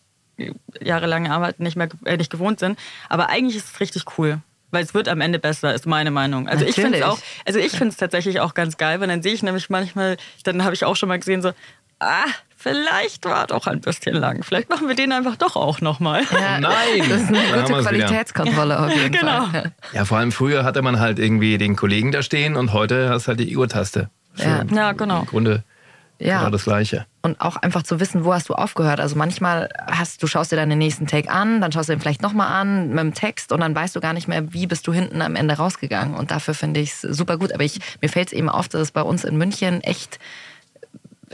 jahrelangen Arbeit nicht mehr äh, nicht gewohnt sind. Aber eigentlich ist es richtig cool. Weil es wird am Ende besser, ist meine Meinung. Also ich finde es Natürlich. auch, also ich finde es tatsächlich auch ganz geil, weil dann sehe ich nämlich manchmal, dann habe ich auch schon mal gesehen, so, ah, vielleicht war doch ein bisschen lang. Vielleicht machen wir den einfach doch auch nochmal. Ja, Nein! Das ist eine gute wieder. Qualitätskontrolle auf jeden Genau. Fall. Ja, vor allem früher hatte man halt irgendwie den Kollegen da stehen und heute hast halt die Uhr-Taste. Ja. Ja, genau. Im Grunde Ja. genau das Gleiche. Und auch einfach zu wissen, wo hast du aufgehört. Also manchmal hast du schaust dir deinen nächsten Take an, dann schaust du ihn vielleicht nochmal an mit dem Text und dann weißt du gar nicht mehr, wie bist du hinten am Ende rausgegangen. Und dafür finde ich es super gut. Aber ich, mir fällt es eben auf, dass es bei uns in München echt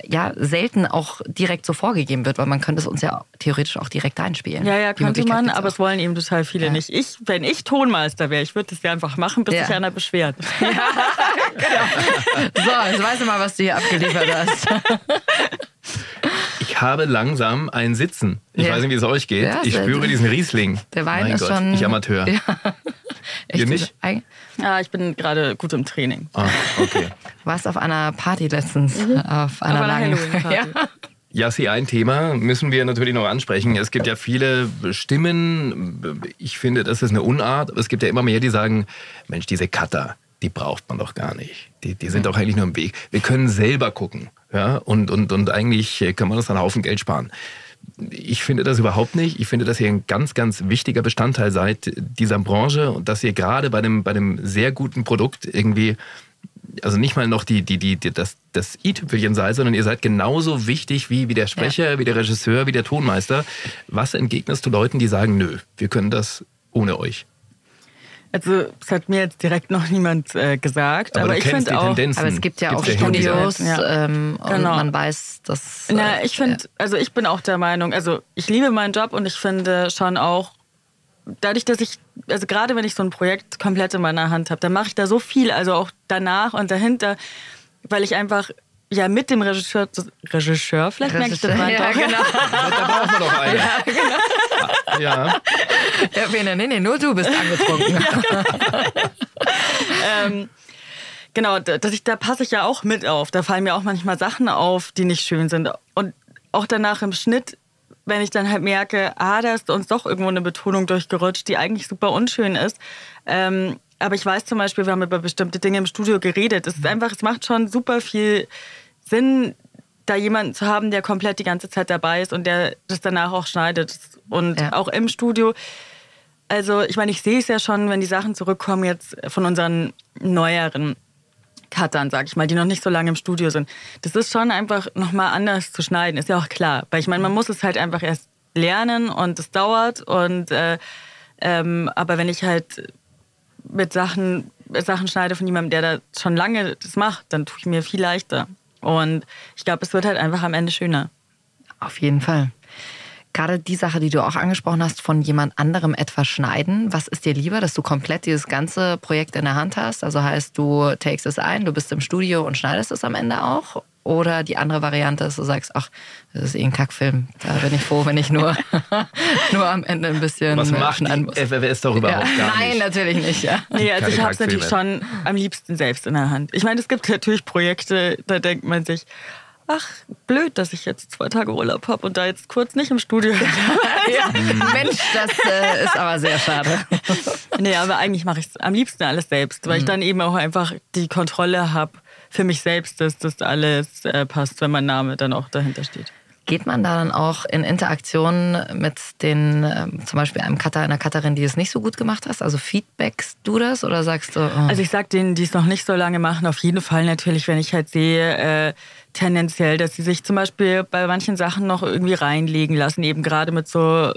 ja selten auch direkt so vorgegeben wird, weil man könnte es uns ja theoretisch auch direkt einspielen. Ja, ja, könnte man, aber auch. es wollen eben total viele Ja. nicht. Ich, wenn ich Tonmeister wäre, ich würde das ja einfach machen, bis Ja. sich einer beschwert. So, jetzt weißt du mal, was du hier abgeliefert hast. Ich habe langsam ein Sitzen. Ich Ja. weiß nicht, wie es euch geht. Ja, ich spüre diesen Riesling. Der Wein mein ist Gott, schon. Ich Amateur. Ja. Ihr nicht? Ja, ich bin gerade gut im Training. Ah, okay. warst auf einer Party letztens. Auf einer Auf langen. Halloween-Party. Ja. Jassi, ein Thema müssen wir natürlich noch ansprechen. Es gibt ja viele Stimmen. Ich finde, das ist eine Unart. Aber es gibt ja immer mehr, die sagen, Mensch, diese Cutter, die braucht man doch gar nicht. Die, die sind doch eigentlich nur im Weg. Wir können selber gucken. Ja? Und, und, und eigentlich können wir uns einen Haufen Geld sparen. Ich finde das überhaupt nicht. Ich finde, dass ihr ein ganz, ganz wichtiger Bestandteil seid dieser Branche und dass ihr gerade bei dem, bei dem sehr guten Produkt irgendwie also nicht mal noch die, die, die, die, das, das i-Tüpfelchen sei, sondern ihr seid genauso wichtig wie, wie der Sprecher, wie der Regisseur, wie der Tonmeister. Was entgegnest du Leuten, die sagen, nö, wir können das ohne euch? Also, es hat mir jetzt direkt noch niemand äh, gesagt, Aber aber, du ich finde auch. Tendenzen. Aber es gibt ja auch Gibt's ja wieder. Studios Ja. ähm, und Genau. man weiß, dass. Na, äh, ich finde, also ich bin auch der Meinung, also ich liebe meinen Job und ich finde schon auch, dadurch, dass ich, also gerade wenn ich so ein Projekt komplett in meiner Hand habe, dann mache ich da so viel, also auch danach und dahinter, weil ich einfach ja mit dem Regisseur, Regisseur, vielleicht merke ich das mal ja, genau. Da brauchen wir doch einen. Ja, Ja, Bene, nee, nee, nur du bist angetrunken. ähm, genau, da- dass ich, da passe ich ja auch mit auf. Da fallen mir auch manchmal Sachen auf, die nicht schön sind. Und auch danach im Schnitt, wenn ich dann halt merke, ah, da ist uns doch irgendwo eine Betonung durchgerutscht, die eigentlich super unschön ist. Ähm, aber ich weiß zum Beispiel, wir haben über bestimmte Dinge im Studio geredet. Es ist einfach, es macht schon super viel Sinn, da jemanden zu haben, der komplett die ganze Zeit dabei ist und der das danach auch schneidet. Und Ja. auch im Studio also ich meine, ich sehe es ja schon, wenn die Sachen zurückkommen jetzt von unseren neueren Cuttern, sag ich mal, die noch nicht so lange im Studio sind. Das ist schon einfach nochmal anders zu schneiden, ist ja auch klar. Weil ich meine, man muss es halt einfach erst lernen und es dauert. Und äh, ähm, aber wenn ich halt mit Sachen, Sachen schneide von jemandem, der da schon lange das macht, dann tue ich mir viel leichter. Und ich glaube, es wird halt einfach am Ende schöner. Auf jeden Fall. Gerade die Sache, die du auch angesprochen hast, von jemand anderem etwas schneiden. Was ist dir lieber, dass du komplett dieses ganze Projekt in der Hand hast? Also heißt, du takest es ein, du bist im Studio und schneidest es am Ende auch? Oder die andere Variante ist, du sagst, ach, das ist eh ein Kackfilm. Da bin ich froh, wenn ich nur, nur am Ende ein bisschen was macht schneiden die muss. FFS doch überhaupt Ja. gar Nein, nicht? natürlich nicht, ja. Nee, also Keine ich habe es natürlich schon am liebsten selbst in der Hand. Ich meine, es gibt natürlich Projekte, da denkt man sich, ach, blöd, dass ich jetzt zwei Tage Urlaub habe und da jetzt kurz nicht im Studio bin. ja. Mensch, das äh, ist aber sehr schade. nee, aber eigentlich mache ich es am liebsten alles selbst, weil ich dann eben auch einfach die Kontrolle habe für mich selbst, dass das alles äh, passt, wenn mein Name dann auch dahinter steht. Geht man da dann auch in Interaktion mit den, ähm, zum Beispiel einem Cutter, einer Cutterin, die es nicht so gut gemacht hast? Also feedbackst du das oder sagst du, oh, Also ich sag denen, die es noch nicht so lange machen, auf jeden Fall natürlich, wenn ich halt sehe, äh, tendenziell, dass sie sich zum Beispiel bei manchen Sachen noch irgendwie reinlegen lassen, eben gerade mit so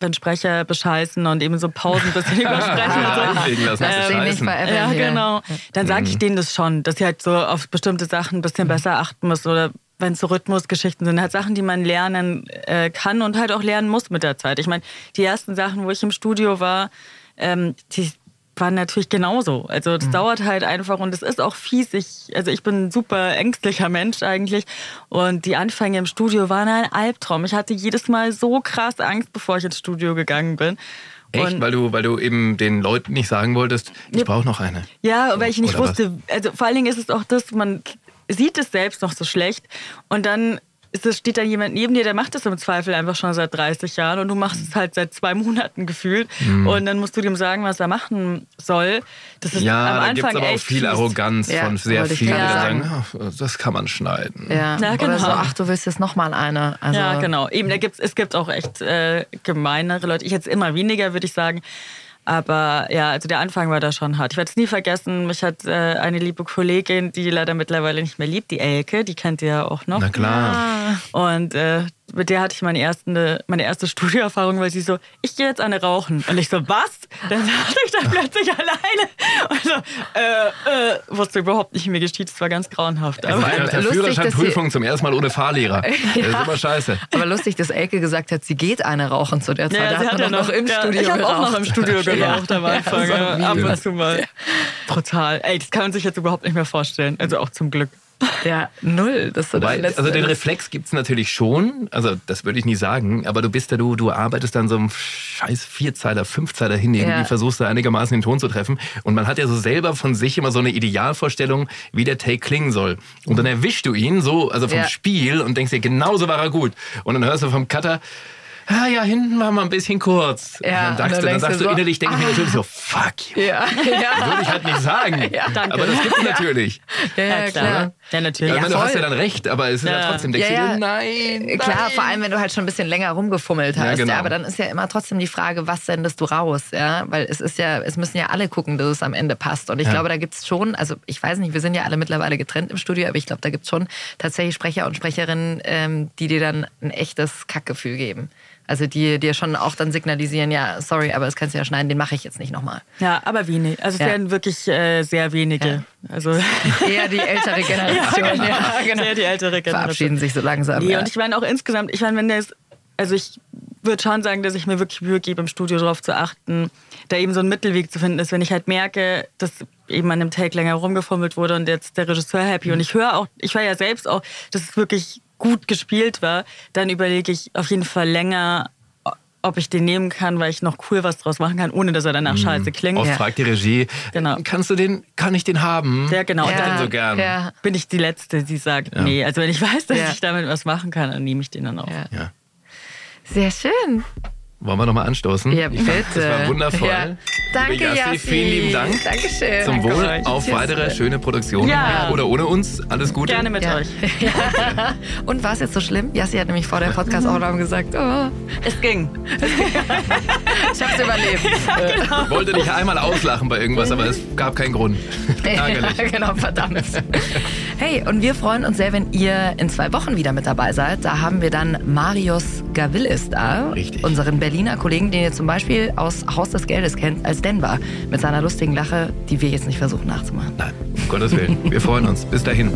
wenn Sprecher bescheißen und eben so Pausen ein bisschen übersprechen. und so. Veräppeln Ja, genau. Dann sage Mhm. ich denen das schon, dass sie halt so auf bestimmte Sachen ein bisschen besser achten müssen oder wenn es so Rhythmusgeschichten sind, halt Sachen, die man lernen äh, kann und halt auch lernen muss mit der Zeit. Ich meine, die ersten Sachen, wo ich im Studio war, ähm, die waren natürlich genauso. Also das dauert halt einfach und es ist auch fies. Ich, also ich bin ein super ängstlicher Mensch eigentlich und die Anfänge im Studio waren ein Albtraum. Ich hatte jedes Mal so krass Angst, bevor ich ins Studio gegangen bin. Echt? Und- Weil du, weil du eben den Leuten nicht sagen wolltest, ich Ja. brauche noch eine. Ja, weil ich nicht Oder was? wusste, also vor allen Dingen ist es auch das, man sieht es selbst noch so schlecht und dann ist es steht da jemand neben dir, der macht das im Zweifel einfach schon seit 30 Jahren und du machst es halt seit zwei Monaten gefühlt Mhm. und dann musst du dem sagen, was er machen soll. Das ist Ja, am da gibt es Anfang aber auch viel fies. Arroganz Ja, von sehr vielen, die sagen. "Ah, das kann man schneiden. Ja. Ja, genau. Oder so, ach, du willst jetzt noch mal eine. Also, ja, genau. Eben, da gibt's, es gibt auch echt äh, gemeinere Leute. Ich jetzt immer weniger, würde ich sagen. Aber ja, also der Anfang war da schon hart. Ich werde es nie vergessen. Mich hat äh, eine liebe Kollegin, die leider mittlerweile nicht mehr liebt, die Elke, die kennt ihr ja auch noch. Na klar. Und äh, mit der hatte ich meine, erste, meine erste Studioerfahrung, weil sie so, ich gehe jetzt eine rauchen. Und ich so, was? Dann saß ich da plötzlich alleine. Und so, äh, äh, wusste überhaupt nicht, wie mir geschieht. Es war ganz grauenhaft. Das Aber nach der Führerscheinprüfung zum ersten Mal ohne Fahrlehrer. Das ist immer scheiße. Aber lustig, dass Elke gesagt hat, sie geht eine rauchen zu der Zeit. Ja, da sie hat hat man ja noch im ja, Studio Ich habe auch noch im Studio geraucht am Anfang. Ja, ab so und zu mal. Brutal. Ey, das kann man sich jetzt überhaupt nicht mehr vorstellen. Also auch zum Glück. Ja, null. Das ist so Wobei, das Letzte. also den Reflex gibt es natürlich schon, also das würde ich nie sagen, aber du bist ja, du, du arbeitest dann so einem scheiß Vierzeiler, Fünfzeiler hin, irgendwie Ja. versuchst du einigermaßen den Ton zu treffen und man hat ja so selber von sich immer so eine Idealvorstellung, wie der Take klingen soll. Und dann erwischst du ihn so, also vom Ja. Spiel und denkst dir, genauso war er gut. Und dann hörst du vom Cutter, ah ja, hinten war mal ein bisschen kurz. Ja, und dann, sagst und dann du, dann denkst sagst du du so, innerlich, denke ich mir natürlich so, fuck you. ja, ja. Würde ich halt nicht sagen. danke. Aber das gibt's natürlich. Ja, ja, klar. Ja, natürlich. ich meine, du hast ja dann recht, aber es ist ja, Ja. trotzdem, denkst Ja, du ja. dir, nein. Klar, nein. vor allem, wenn du halt schon ein bisschen länger rumgefummelt hast. Ja, genau. ja, aber dann ist ja immer trotzdem die Frage, was sendest du raus? Ja, weil es ist ja, es müssen ja alle gucken, dass es am Ende passt. Und ich Ja. glaube, da gibt es schon, also ich weiß nicht, wir sind ja alle mittlerweile getrennt im Studio, aber ich glaube, da gibt es schon tatsächlich Sprecher und Sprecherinnen, ähm, die dir dann ein echtes Kackgefühl geben. Also die dir schon auch dann signalisieren, ja, sorry, aber das kannst du ja schneiden, den mache ich jetzt nicht nochmal. Ja, aber wenig. Also es Ja. werden wirklich äh, sehr wenige. Also Eher die ältere Generation. ja, genau. Sehr die ältere Generation. Verabschieden sich so langsam. Nee, ja. und ich meine auch insgesamt, ich meine, wenn das, also ich würde schon sagen, dass ich mir wirklich Mühe gebe, im Studio darauf zu achten, da eben so ein Mittelweg zu finden ist, wenn ich halt merke, dass eben an dem Take länger rumgefummelt wurde und jetzt der Regisseur happy und ich höre auch, ich höre ja selbst auch, dass es wirklich gut gespielt war, dann überlege ich auf jeden Fall länger, ob ich den nehmen kann, weil ich noch cool was draus machen kann, ohne dass er danach scheiße klingt. Oft Ja. fragt die Regie, Genau. kannst du den, kann ich den haben? Ja, genau. Ich Ja. den so gern. Ja. Bin ich die Letzte, die sagt, nee. Also wenn ich weiß, dass Ja. ich damit was machen kann, dann nehme ich den dann auch. Ja. Ja. Sehr schön. Wollen wir nochmal anstoßen? Ja, bitte. Das war wundervoll. Ja. Danke, Liebe Jassi, Jassi. Vielen lieben Dank. Dankeschön. Zum Danke Wohl euch. auf Tschüss. weitere schöne Produktionen. Ja. Oder ohne uns. Alles Gute. Gerne mit Ja. euch. Und war es jetzt so schlimm? Jassi hat nämlich vor der Podcast-Aufnahme gesagt, oh, Es ging. ich hab's überlebt. Wollte dich einmal auslachen bei irgendwas, aber es gab keinen Grund. Ärgerlich. Ja, genau, verdammt. Hey, und wir freuen uns sehr, wenn ihr in zwei Wochen wieder mit dabei seid. Da haben wir dann Marius Gavillis da. Richtig. Unseren Berliner Kollegen, den ihr zum Beispiel aus Haus des Geldes kennt, als Denver. Mit seiner lustigen Lache, die wir jetzt nicht versuchen nachzumachen. Nein, um Gottes Willen. Wir freuen uns. Bis dahin.